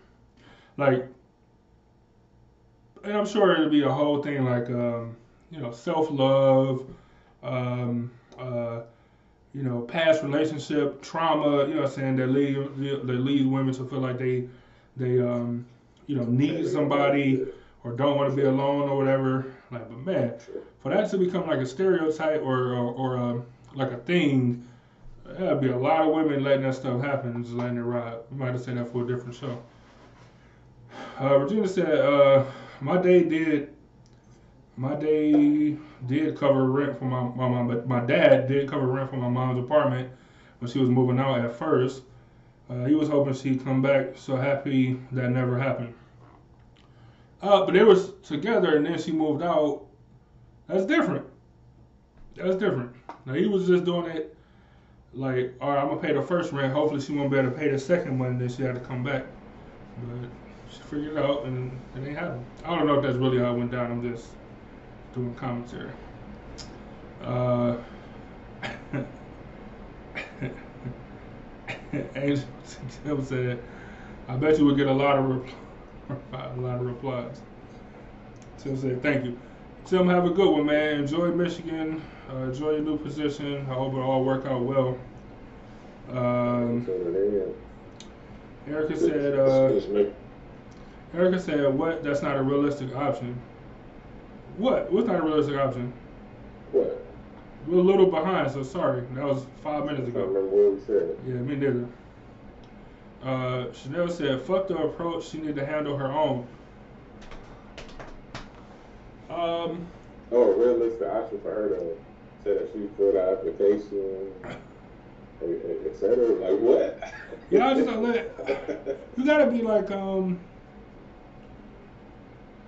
Like, and I'm sure it'll be a whole thing like, um, you know, self love, um, uh, you know, past relationship trauma. You know, I'm saying that lead that leads women to feel like they they um, you know need somebody or don't want to be alone or whatever. Like, but man, for that to become like a stereotype or or, or um like a thing, that'd be a lot of women letting that stuff happen just letting it ride. We might have said that for a different show. Uh, Regina said, uh, "My day did, my day did cover rent for my, my mom, but my dad did cover rent for my mom's apartment when she was moving out at first. Uh, he was hoping she'd come back. So happy that never happened. Uh, but they was together and then she moved out. That's different. That's different. Now he was just doing it like, all right, I'm gonna pay the first rent. Hopefully she won't be able to pay the second one. Then she had to come back. But she figured it out and it ain't happened. I don't know if that's really how it went down. I'm just doing commentary. Uh, Angel Tim said, "I bet you would get a lot of repl- *laughs* a lot of replies." Tim said, "Thank you." Tim, have a good one, man. Enjoy Michigan. Uh, enjoy your new position. I hope it all work out well. Um, Tune it in. Erica said, uh, Erica said, "What? That's not a realistic option." What? What's not a realistic option? What? We're a little behind, so sorry. That was five minutes ago. I remember what we said. Yeah, me neither. Uh, Chanel said, "Fuck the approach. She need to handle her own." Um, Oh, a realistic option for her to say that she filled out application, et et cetera. Like what? Yeah, I just let- you gotta be like, um,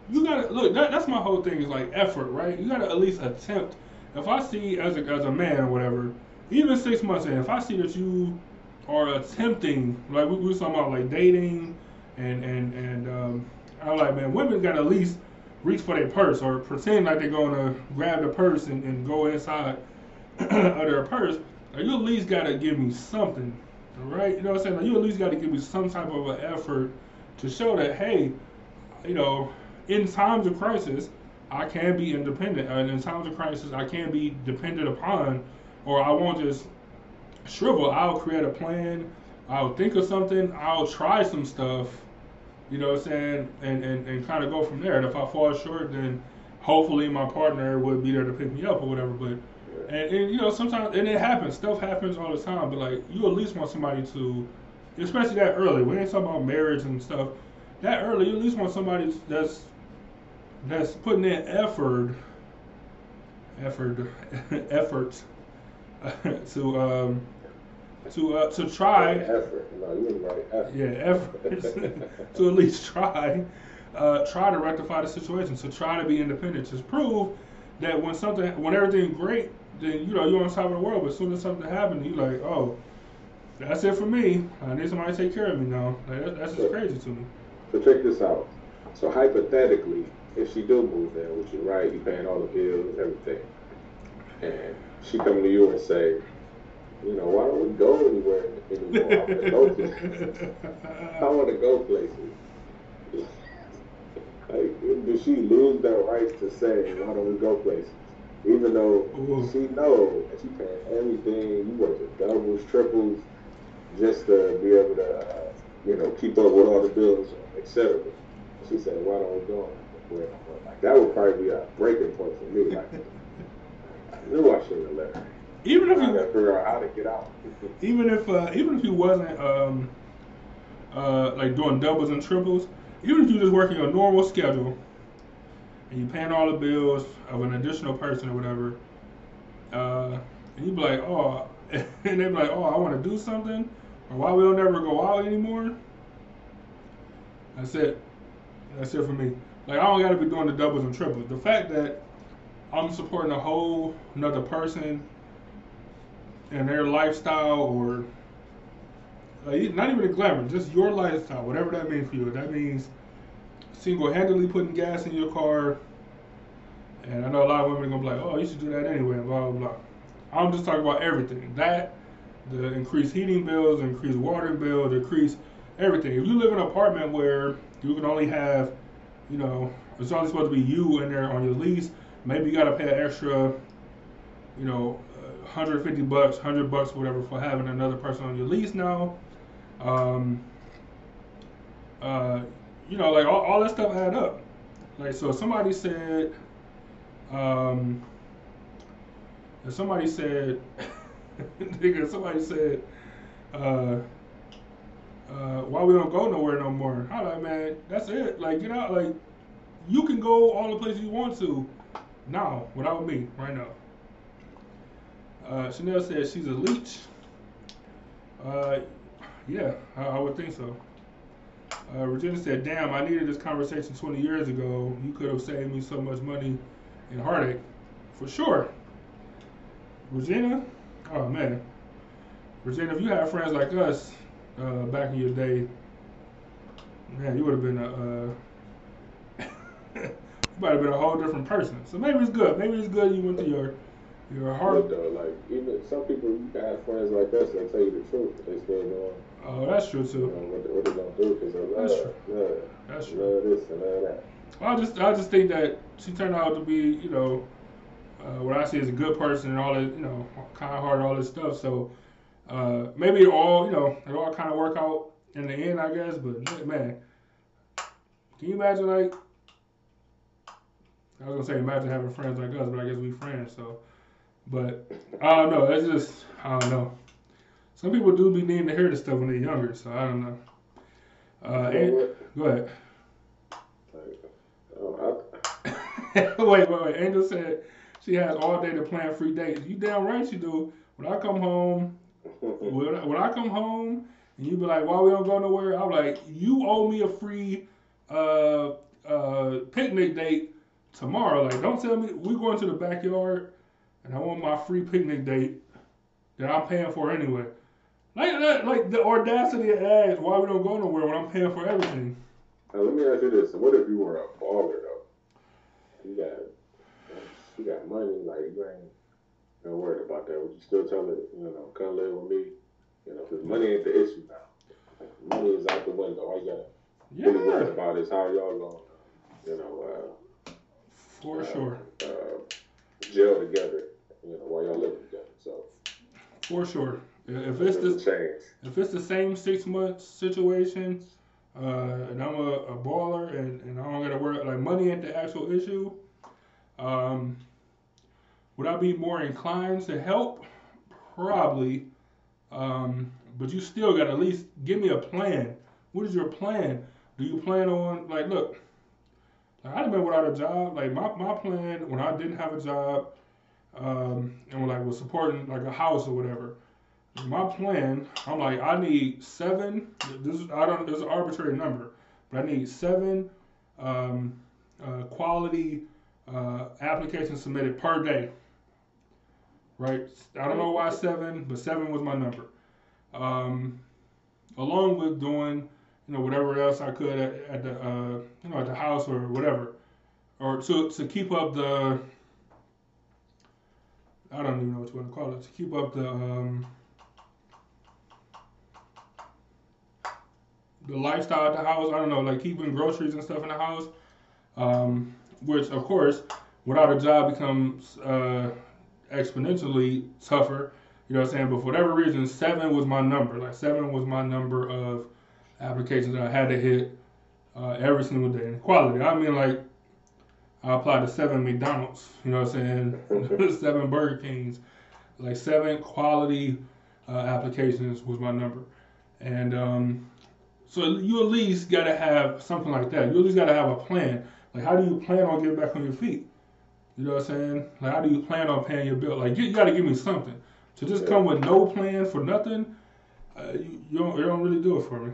you gotta look. That, that's my whole thing is like effort, right? You gotta at least attempt. If I see as a as a man or whatever, even six months in, if I see that you are attempting, like we, we were talking about like dating, and and and um, I'm like, man, women gotta at least reach for their purse or pretend like they're gonna grab the purse and, and go inside *clears throat* of their purse. Like, you at least gotta give me something, right? You know what I'm saying? Like, you at least gotta give me some type of an effort to show that, hey, you know, in times of crisis, I can be independent, and in times of crisis, I can be dependent upon, or I won't just shrivel. I'll create a plan. I'll think of something. I'll try some stuff. You know what I'm saying? And and, and kind of go from there. And if I fall short, then hopefully my partner would be there to pick me up or whatever. But and, and you know sometimes and it happens. Stuff happens all the time. But like you at least want somebody to, especially that early. We ain't talking about marriage and stuff. That early, you at least want somebody that's that's putting in effort, effort, *laughs* effort *laughs* to um to uh, to try Effort. No, you ain't right. Effort. yeah, efforts *laughs* to at least try, uh, try to rectify the situation. So try to be independent. Just prove that when something, when everything's great, then you know you're on top of the world. But as soon as something happens, you're like, oh, that's it for me. I need somebody to take care of me now. Like, that, that's just crazy to me. So check this out. So hypothetically, if she do move in, which you're right, you paying all the bills and everything, and she come to you and say, you know, why don't we go anywhere anymore? I want to go places. I want to go places. *laughs* Like, do she lose that right to say, why don't we go places? Even though Ooh. she know that she paying everything, you working doubles, triples, just to be able to, uh, you know, keep up with all the bills, etc. She said, why don't we go? No? Like, that would probably be a breaking point for me. Like, I knew I shouldn't have let. Even if I you figure out how to get out. *laughs* even if uh, even if you wasn't um, uh, like doing doubles and triples, even if you just working a normal schedule and you paying all the bills of an additional person or whatever, uh, and you be like, oh, *laughs* and they be like, oh, I want to do something, or why we don't ever go out anymore. That's it. That's it for me. Like I don't got to be doing the doubles and triples. The fact that I'm supporting a whole another person and their lifestyle or not even the glamour, just your lifestyle, whatever that means for you. That means single-handedly putting gas in your car. And I know a lot of women are gonna be like, "Oh, you should do that anyway," blah blah blah. I'm just talking about everything. That, the increased heating bills, increased water bill, the increased everything. If you live in an apartment where you can only have, you know, it's only supposed to be you in there on your lease, maybe you gotta pay an extra, you know, 150 bucks, 100 bucks, whatever, for having another person on your lease now. Um, uh, you know, like all, all that stuff add up. Like, so somebody said, um, somebody said, *laughs* nigga, somebody said, uh, uh, why we don't go nowhere no more? I'm like, man, that's it. Like, get out. Like, you can go all the places you want to now without me right now. Uh, Chanel said she's a leech. Uh, yeah, I, I would think so. Uh, Regina said, "Damn, I needed this conversation 20 years ago. You could have saved me so much money and heartache, for sure." Regina, oh man, Regina, if you had friends like us uh, back in your day, man, you would have been a, uh, *laughs* you might have been a whole different person. So maybe it's good. Maybe it's good you went to your your heart. But though, like even some people, you can have friends like us that tell you the truth. They still doing, Oh, that's true you know, too. what, they- what they gonna do because they That's love, love, That's true. love this and love that. I just I just think that she turned out to be, you know, uh, what I see is a good person and all that, you know, kind hearted, all this stuff. So uh, maybe it all, you know, it all kind of work out in the end, I guess. But man, can you imagine like? I was gonna say imagine having friends like us, but I guess we friends. So, but I don't know. It's just I don't know. Some people do be needing to hear this stuff when they're younger, so I don't know. Uh, and, go ahead. Oh, *laughs* wait, wait, wait. Angel said she has all day to plan free dates. You damn right she do. When I come home, *laughs* when I, when I come home, and you be like, "Why we don't go nowhere?" I'm like, "You owe me a free uh, uh, picnic date tomorrow. Like, don't tell me we going to the backyard, and I want my free picnic date that I'm paying for anyway." Like that, like the audacity to ask why we don't go nowhere when I'm paying for everything. now let me ask you this: What if you were a baller though? You got, you got money, like you ain't not worried about that. Would you still tell her, you know, come live with me? You know, because money ain't the issue now. Money is out the window. All you got really worried Yeah, about is how y'all gonna, you know, uh, for uh, sure, uh, gel together. You know, while y'all living together. So for sure. If it's the if it's the same six month situation, uh, and I'm a, a baller and, and I don't gotta worry like money ain't the actual issue, um, would I be more inclined to help? Probably. Um, but you still gotta at least give me a plan. What is your plan? Do you plan on like look? Like, I'd have been without a job. Like my, my plan when I didn't have a job, um, and like was supporting like a house or whatever my plan, I'm like, I need seven. This is I don't. There's an arbitrary number, but I need seven um, uh, quality uh, applications submitted per day. Right? I don't know why seven, but seven was my number. Um, along with doing, you know, whatever else I could at, at the, uh, you know, at the house or whatever, or to to keep up the. I don't even know what you want to call it. To keep up the um, the lifestyle at the house. I don't know, like keeping groceries and stuff in the house. Um, which, of course, without a job becomes uh, exponentially tougher. You know what I'm saying? But for whatever reason, seven was my number. Like seven was my number of applications that I had to hit uh, every single day. And quality, I mean, like I applied to seven McDonald's. You know what I'm saying? *laughs* seven Burger Kings, like seven quality uh, applications was my number. And um, so you at least got to have something like that. You at least got to have a plan. Like, how do you plan on getting back on your feet? You know what I'm saying? Like, how do you plan on paying your bill? Like, you, you got to give me something. To just come with no plan for nothing, uh, you, you, don't, you don't really do it for me.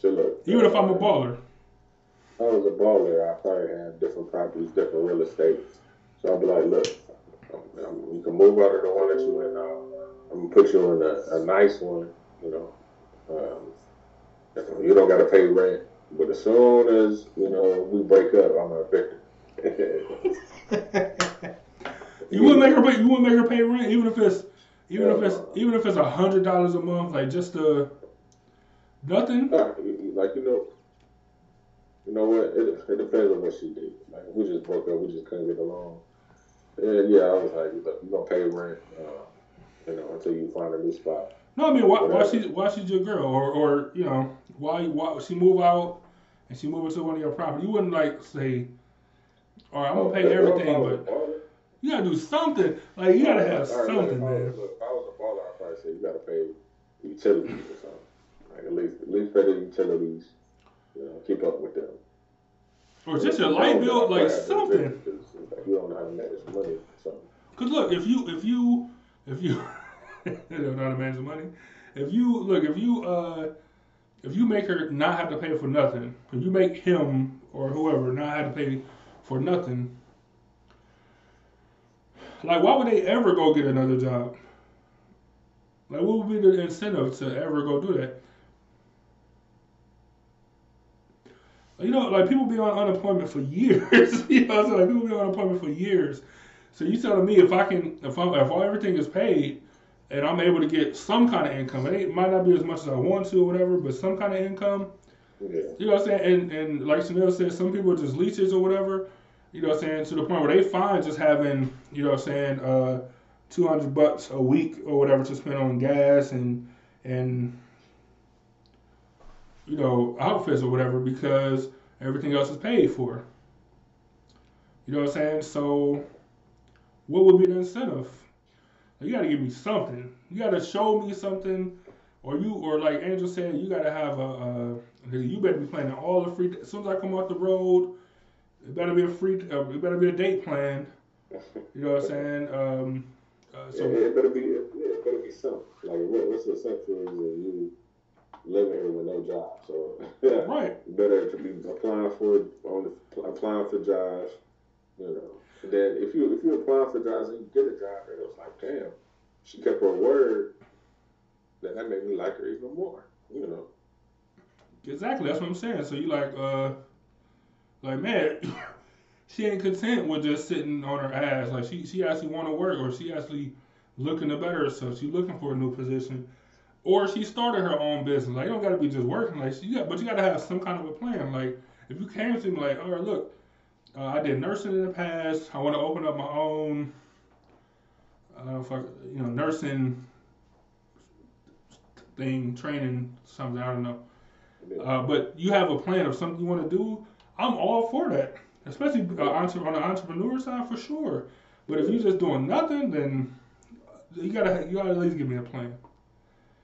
So look, Even if I'm a baller. If I was a baller, I probably have different properties, different real estate. So I'd be like, look, um, um, you can move out of the one that you in now. I'm gonna put you in a, a nice one, you know. Um, you don't gotta pay rent, but as soon as you know we break up, I'm a victim. You *laughs* wouldn't make her pay. You wouldn't make her pay rent, even if it's, even if it's, even if it's a hundred dollars a month, like just uh, nothing. Nah, you- you- like you know, you know what? It, it depends on what she did. Like we just broke up, we just couldn't get along. And yeah, I was like, look, you gonna pay rent, uh, you know, until you find a new spot. No, I mean, why, why she, why she's your girl, or, or you know, why, why she move out and she move into one of your property? You wouldn't like say, all right, I'm gonna pay I everything, but you gotta do something. Like you gotta have right, something, if I was, man. look, if I was a baller, I'd probably say you gotta pay utilities or something. Like at least, at least pay the utilities. You know, keep up with them. Or just your light bill, like something. Like you don't know how to manage money. Cause look, if you, if you, if you, *laughs* you don't know how to manage the money. If you look, if you, uh, if you make her not have to pay for nothing, if you make him or whoever not have to pay for nothing, like why would they ever go get another job? Like what would be the incentive to ever go do that? You know, like people be on unemployment for *laughs* years. you know, like people be on unemployment for years. So you telling me if I can, if I, if all everything is paid, and I'm able to get some kind of income, it might not be as much as I want to or whatever, but some kind of income. Yeah. You know what I'm saying? And and like Chanel said, some people are just leeches or whatever. You know what I'm saying? To the point where they find just having, you know what I'm saying, uh, 200 bucks a week or whatever to spend on gas and and you know outfits or whatever because everything else is paid for. You know what I'm saying? So what would be the incentive? You got to give me something. You got to show me something, or you, or like Angel said, you got to have a, a. You better be planning all the free. As soon as I come off the road, it better be a free. Uh, it better be a date planned. You know what I'm saying? Um, uh, so yeah, it better be it, yeah, it better be something. Like what, what's the sense of you living here with no job? So yeah, right. you *laughs* better to be applying for on the, applying for jobs. You know. And then if you if you apply for jobs and you get a job, and it was like, damn, she kept her word. Then that made me like her even more. You know. Exactly. That's what I'm saying. So you like, uh, like man, *coughs* she ain't content with just sitting on her ass. Like she, she actually want to work, or she actually looking to better herself. She looking for a new position, or she started her own business. Like you don't got to be just working. Like you got, but you got to have some kind of a plan. Like if you came to me like, all right, look, uh, I did nursing in the past. I want to open up my own, uh, if I, you know, nursing thing, training, something. I don't know. Uh, but you have a plan of something you want to do. I'm all for that, especially uh, on the entrepreneur side for sure. But if you're just doing nothing, then you gotta you gotta at least give me a plan.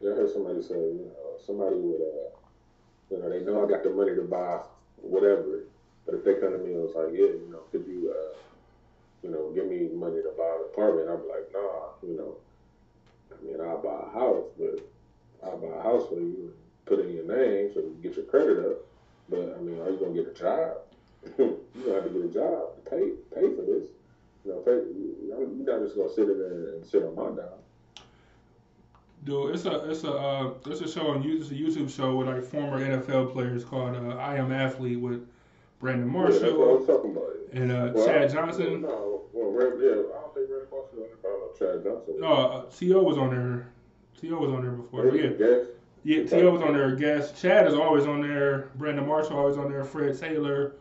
Yeah, I heard somebody say, you know, somebody would, uh, you know, they know I got the money to buy whatever, but if they come to me and was like, yeah, you know, could you, uh, you know, give me money to buy an apartment? Be like, nah, you know, I mean, I'll buy a house, but I'll buy a house for you put in your name so you get your credit up. But I mean, are you gonna get a job? *laughs* you gonna have to get a job to pay pay for this. You know, pay, you, you're not just gonna sit in there and sit on my dime. Dude, it's a it's a uh, it's a show on YouTube. It's a YouTube show with like former NFL players called uh, I Am Athlete with Brandon Yeah, that's what I Marshall about. and uh, Well, Chad Johnson. No, well, Red, yeah, I don't think Red Fox was on there. I don't know Chad Johnson. No, uh, T.O. was on there. T.O. was on there before. But yeah. Yeah, T.O. was on there. Guest Chad is always on there. Brandon Marshall is always on there. Fred Taylor,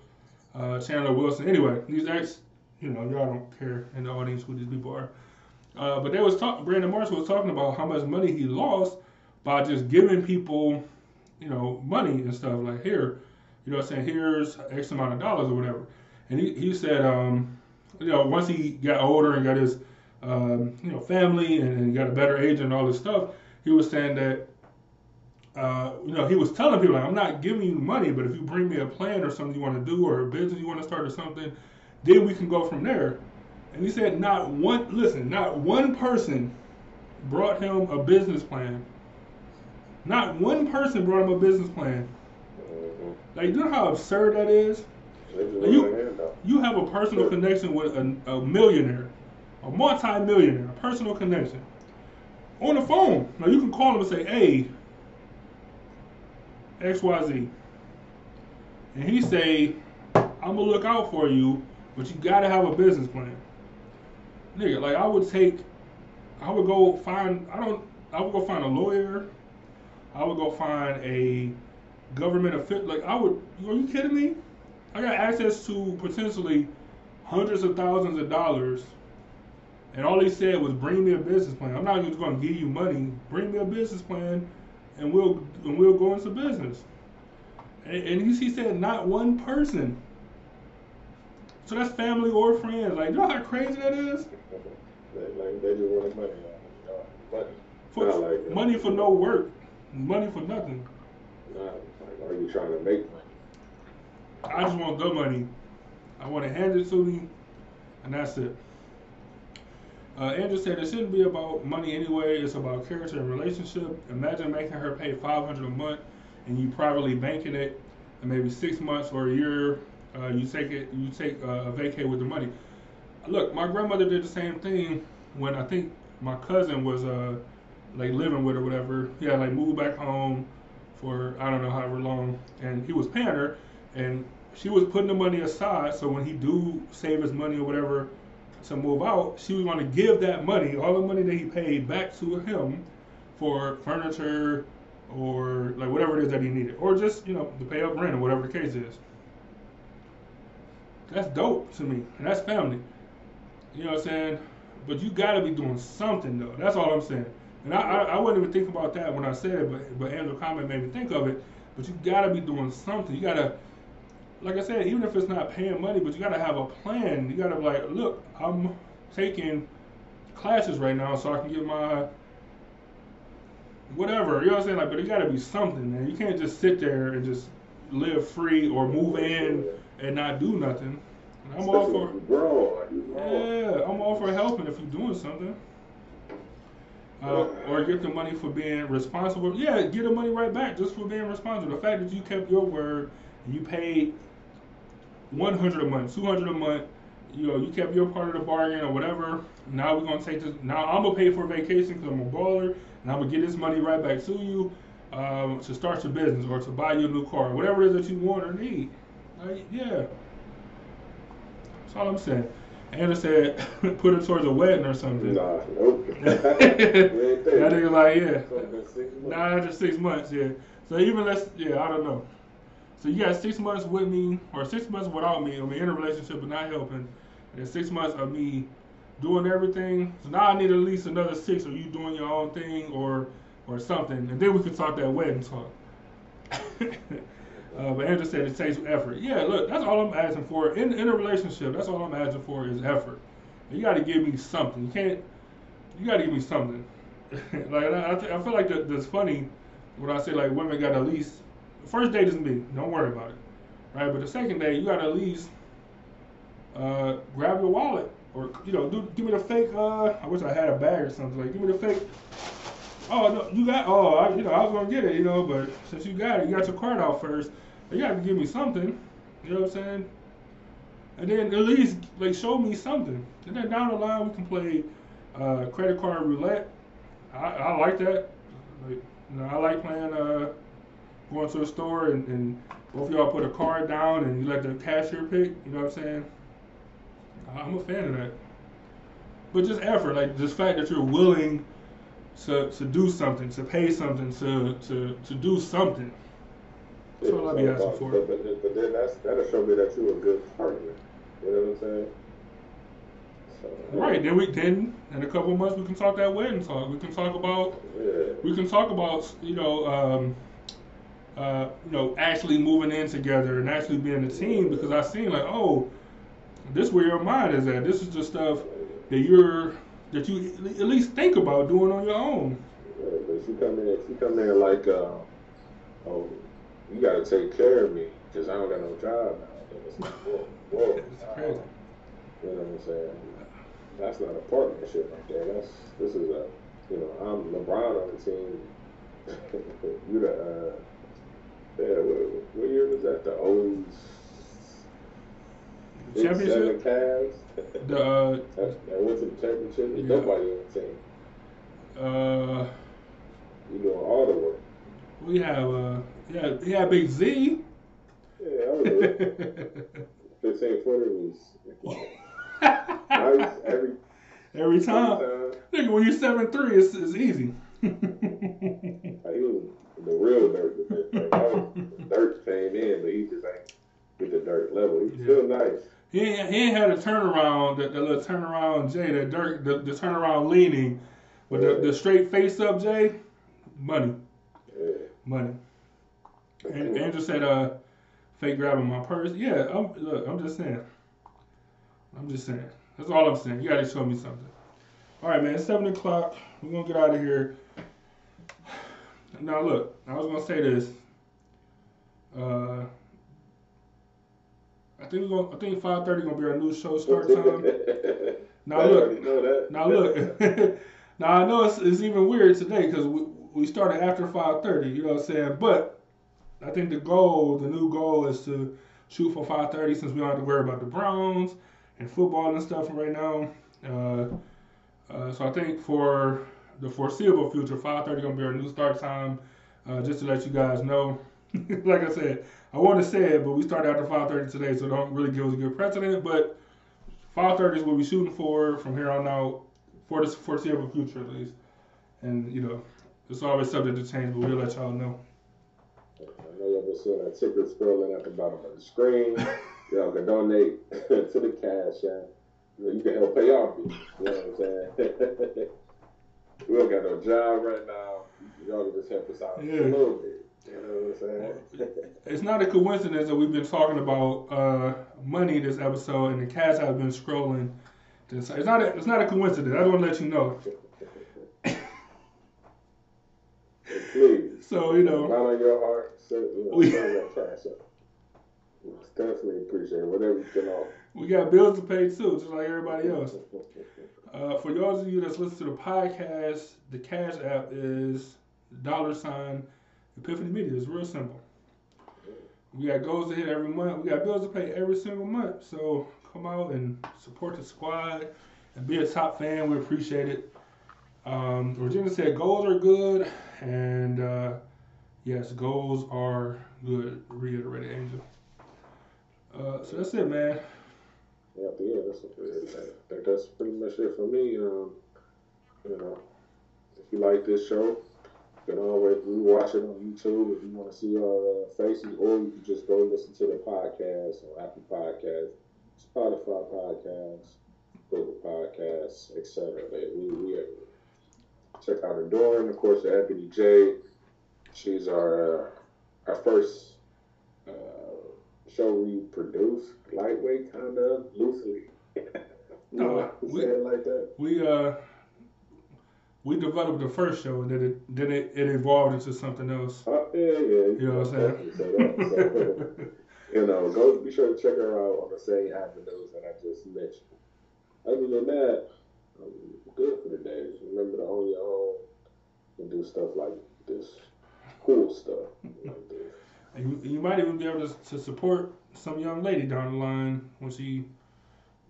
uh, Chandler Wilson. Anyway, these ex, you know, y'all don't care in the audience who these people are. Uh, but they was talking. Brandon Marshall was talking about how much money he lost by just giving people, you know, money and stuff. Like here, you know, what I'm saying here's X amount of dollars or whatever. And he, he said, um, you know, once he got older and got his, um, you know, family and, and got a better age and all this stuff, he was saying that, uh, you know, he was telling people like, I'm not giving you money, but if you bring me a plan or something you want to do or a business you want to start or something, then we can go from there. And he said, not one, listen, not one person brought him a business plan. Not one person brought him a business plan. Mm-hmm. Like, you know how absurd that is? Just You- went ahead though. You have a personal connection with a, a millionaire, a multi-millionaire, a personal connection. On the phone. Now you can call him and say, hey, XYZ. And he say, I'm gonna look out for you, but you gotta have a business plan. Nigga, like I would take I would go find I don't I would go find a lawyer. I would go find a government official like I would are you kidding me? I got access to potentially hundreds of thousands of dollars, and all he said was, "Bring me a business plan." I'm not just to give you money. Bring me a business plan, and we'll and we'll go into business. And, and he, he said, not one person. So that's family or friends. Like, you know how crazy that is? They, like, they just wanted money. You know, money. For, like- money for no work, money for nothing. Not like, are you trying to make money? I just want the money. I want to hand it to me, and that's it. Uh, Andrew said it shouldn't be about money anyway. It's about character and relationship. Imagine making her pay 500 a month, and you privately banking it, and maybe six months or a year, uh, you take it, you take uh, a vacate with the money. Look, my grandmother did the same thing when I think my cousin was uh, like living with her, whatever. He had like moved back home for I don't know however long, and he was paying her, and she was putting the money aside. So when he do save his money or whatever to move out, she was going to give that money, all the money that he paid, back to him for furniture or like whatever it is that he needed, or just you know to pay up rent or whatever the case is. That's dope to me, and that's family. You know what I'm saying? But you got to be doing something though. That's all I'm saying. And I, I, I wasn't even thinking about that when I said it, but but Andrew comment made me think of it. But you got to be doing something. You got to, like I said, even if it's not paying money, but you got to have a plan. You got to be like, look, I'm taking classes right now so I can get my whatever. You know what I'm saying? Like, but it got to be something, man. You can't just sit there and just live free or move in and not do nothing. And I'm all for when you grow, like, you grow. yeah, I'm all for helping if you're doing something. Uh, or get the money for being responsible. Yeah, get the money right back just for being responsible. The fact that you kept your word and you paid 100 a month, 200 a month, you know, you kept your part of the bargain or whatever. Now we're gonna take this. Now I'm gonna pay for a vacation because I'm a baller, and I'm gonna get this money right back to you um, to start your business or to buy you a new car, whatever it is that you want or need. Like, yeah. That's all I'm saying. Anna said, *laughs* put it towards a wedding or something. Nah, nope. *laughs* *laughs* that You ain't think. nigga like, yeah. Only been six months. Six months, yeah. So even less, yeah, I don't know. So you got six months with me, or six months without me, I mean, in a relationship but not helping, and six months of me doing everything. So now I need at least another six of you doing your own thing or or something, and then we can talk that wedding talk. *laughs* uh, but Andrew said it takes effort. Yeah, look, that's all I'm asking for in in a relationship. That's all I'm asking for is effort. You got to give me something. You can't. You got to give me something. *laughs* like I, I, feel like that, that's funny when I say like women got at least first date is me. Don't worry about it, right? But the second day you got to at least uh, grab your wallet or you know do give me the fake. Uh, I wish I had a bag or something. Like give me the fake. Oh no, you got. Oh, I, you know I was gonna get it, you know, but since you got it, you got your card out first. You got to give me something. You know what I'm saying? and then at least like show me something. And then down the line we can play uh, credit card roulette. I, I like that. Like, you know, I like playing uh, going to a store and, and both of y'all put a card down and you let the cashier pick. You know what I'm saying? I'm a fan of that. But just effort, like just fact that you're willing to to do something, to pay something, to to to do something. That's all I be asking for. But, but, but then that's that'll show me that you're a good partner. You know what I'm saying? So, Right. Then we then in a couple of months we can talk that wedding talk. We can talk about Yeah. we can talk about you know um, uh, you know actually moving in together and actually being a team because I seen like oh this where your mind is at. This is the stuff that you're that you at least think about doing on your own. Yeah, but she come in, she come in like, uh, oh, you gotta take care of me because I don't got no job now. It's like, whoa, whoa. It's crazy. You know what I'm saying? That's not a partnership right there. That's this is a, you know, I'm LeBron on the team. *laughs* you the, uh, yeah, what, what year was that? The O's Championship. seven Cavs. The uh, *laughs* that, that went to the championship. Yeah. nobody on the team. uh, You doing all the work. we have uh, yeah, yeah, Big Z. Yeah, I was. 15 *laughs* footer was *laughs* nice every, Every every time, time. nigga, when you're seven three, it's, it's easy. Like, he was the real Dirk. that thing. That Dirk came in, but he just ain't with the Dirk level. He's still nice. He ain't, he ain't had a turnaround, that, that little turnaround Jay, that Dirk, the, the turnaround leaning, but the, the straight face up Jay, money, Yeah. money. And Andrew said, uh, fake grabbing my purse. Yeah, I'm, look, I'm just saying. I'm just saying. That's all I'm saying. You gotta show me something. All right, man. It's seven o'clock. We're gonna get out of here. Now, look. I was gonna say this. Uh, I think we're gonna. I think five thirty gonna be our new show start *laughs* time. Now look. know that. Now look. *laughs* now I know it's, it's even weird today because we we started after five thirty. You know what I'm saying? But I think the goal, the new goal, is to shoot for five thirty since we don't have to worry about the Browns and football and stuff right now. Uh, uh, so I think for the foreseeable future, five thirty gonna be our new start time. Uh, just to let you guys know. *laughs* like I said, I want to say it, but we started after five thirty today, so don't really give us a good precedent. But five thirty is what we're shooting for from here on out for the foreseeable future at least. And you know, it's always subject to change, but we'll let y'all know. I know y'all been seeing that ticker scrolling at the bottom of the screen. *laughs* y'all can donate *laughs* to the cash app. You, can help pay off. You know what I'm saying? We don't got no job right now. Y'all can just help us out Yeah. a little bit. You know what I'm saying? It's not a coincidence that we've been talking about uh, money this episode, and the cash have been scrolling. This, it's not. A, it's not a coincidence. I to let you know. Please. So you know, Right on your heart, send, you know, We- send that cash up. Definitely appreciate it. Whatever you can offer. we got bills to pay too, just like everybody else. Uh, for those of you that's listening to the podcast, the Cash app is dollar sign Epiffany Media. It's real simple. We got goals to hit every month. We got bills to pay every single month. So come out and support the squad and be a top fan. We appreciate it. Um, Regina said goals are good, and uh, yes, goals are good. Reiterated Angel. Uh, so that's it, man. Yeah, yeah, that's that's pretty much it for me. Um, you know, if you like this show, you can always rewatch it on YouTube if you want to see our uh, faces, or you can just go listen to the podcast on Apple Podcasts, Spotify Podcasts, Google Podcasts, etc. We we everywhere. check out and of course, Anthony J. She's our uh, our first uh, show we produce lightweight, kind of loosely. *laughs* you No, know, we- say it like that. We uh we developed the first show and then it then it, it evolved into something else. Uh, yeah, yeah. You know what I'm saying? definitely say that. So, *laughs* you know, go be sure to check her out on the same avenues that I just mentioned. Other than that, I'm good for the day. Just remember to own your own and do stuff like this, cool stuff like this. You, you might even be able to, to support some young lady down the line when she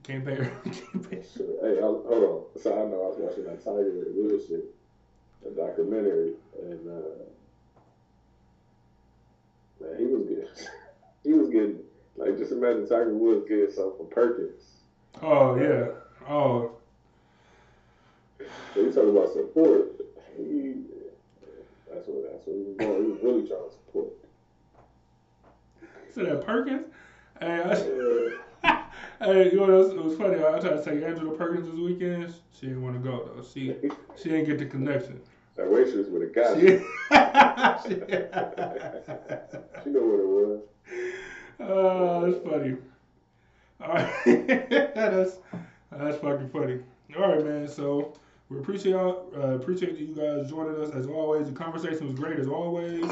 can't pay her. *laughs* can't pay. Hey, hold on. So I know I was watching that Tiger Woods shit, a documentary, and uh, man, he was good. *laughs* he was getting like just imagine Tiger Woods getting something from Perkins. Oh yeah. Oh. So you talking about support? He, that's what that's what he was doing. He was really trying to support. That Perkins. Hey, I, *laughs* hey, you know what it was funny? I tried to take Angela Perkins this weekend. She didn't want to go though. She she didn't get the connection. That waitress would have got She, it. *laughs* She know what it was. oh, that's funny. All right, *laughs* that's that's fucking funny. All right, man. So we appreciate y'all, uh, appreciate you guys joining us as always. The conversation was great as always.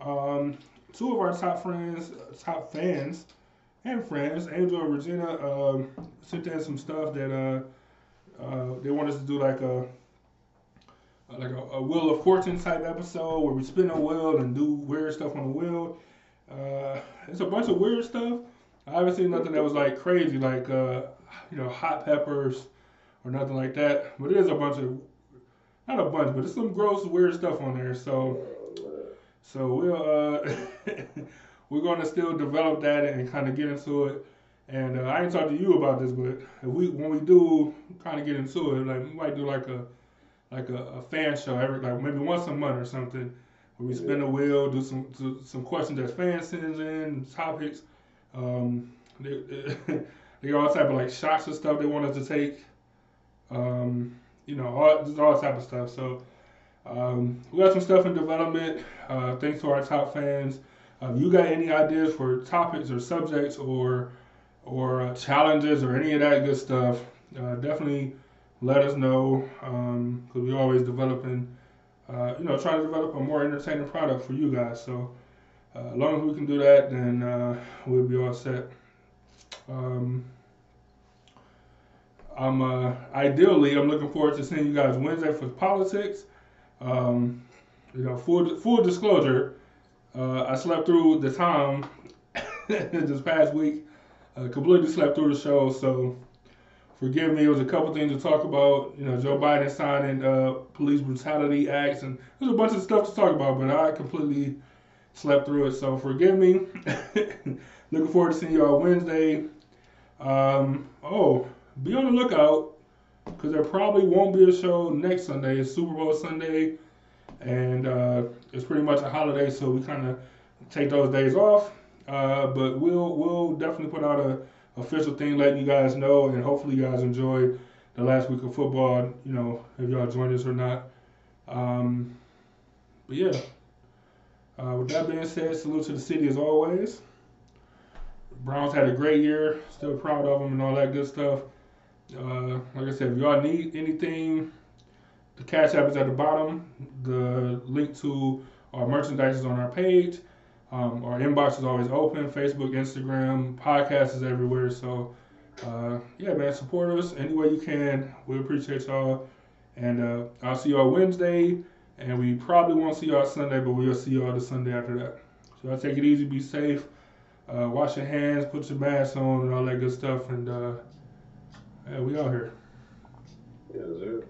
Um, two of our top friends, top fans, and friends, Angel and Regina, um, sent in some stuff that uh, uh, they want us to do like a like a, a Wheel of Fortune type episode where we spin a wheel and do weird stuff on the wheel. Uh, it's a bunch of weird stuff. I haven't seen nothing that was like crazy, like uh, you know, hot peppers or nothing like that. But it is a bunch of, not a bunch, but there's some gross, weird stuff on there. So, so we'll uh, *laughs* we're gonna still develop that and kind of get into it. And uh, I ain't talked to you about this, but if we when we do kind of get into it, like we might do like a like a, a fan show every like maybe once a month or something, where we spin the wheel, do some do some questions that fans send in, topics. Um, they, *laughs* they got all type of like shots and stuff they want us to take. Um, you know, all just all type of stuff. So um, we got some stuff in development. Uh, thanks to our top fans. Uh, if you got any ideas for topics or subjects or or uh, challenges or any of that good stuff, uh, definitely let us know because we're always developing. Uh, you know, trying to develop a more entertaining product for you guys. So uh, as long as we can do that, then we'll be all set. Um, I'm ideally I'm looking forward to seeing you guys Wednesday for politics. Um, you know, full full disclosure, uh, I slept through the time *laughs* this past week. Completely slept through the show, so forgive me. It was a couple things to talk about. You know, Joe Biden signing uh, police brutality acts, and there's a bunch of stuff to talk about, but I completely slept through it. So forgive me. *laughs* Looking forward to seeing y'all Wednesday. Um, oh, be on the lookout because there probably won't be a show next Sunday. It's Super Bowl Sunday, and uh, it's pretty much a holiday, so we kind of take those days off. Uh, but we'll we'll definitely put out a official thing, letting you guys know, and hopefully you guys enjoy the last week of football. You know, if y'all joined us or not. Um, but yeah. Uh, with that being said, salute to the city as always. Browns had a great year. Still proud of them and all that good stuff. Uh, like I said, if y'all need anything, the Cash App is at the bottom. The link to our merchandise is on our page. Um, our inbox is always open. Facebook, Instagram, podcast is everywhere. So, uh, yeah, man, support us any way you can. We appreciate y'all. And uh, I'll see y'all Wednesday. And we probably won't see y'all Sunday, but we'll see y'all the Sunday after that. So y'all take it easy, be safe, uh, wash your hands, put your mask on, and all that good stuff. And uh, yeah, we out here. Yes, sir.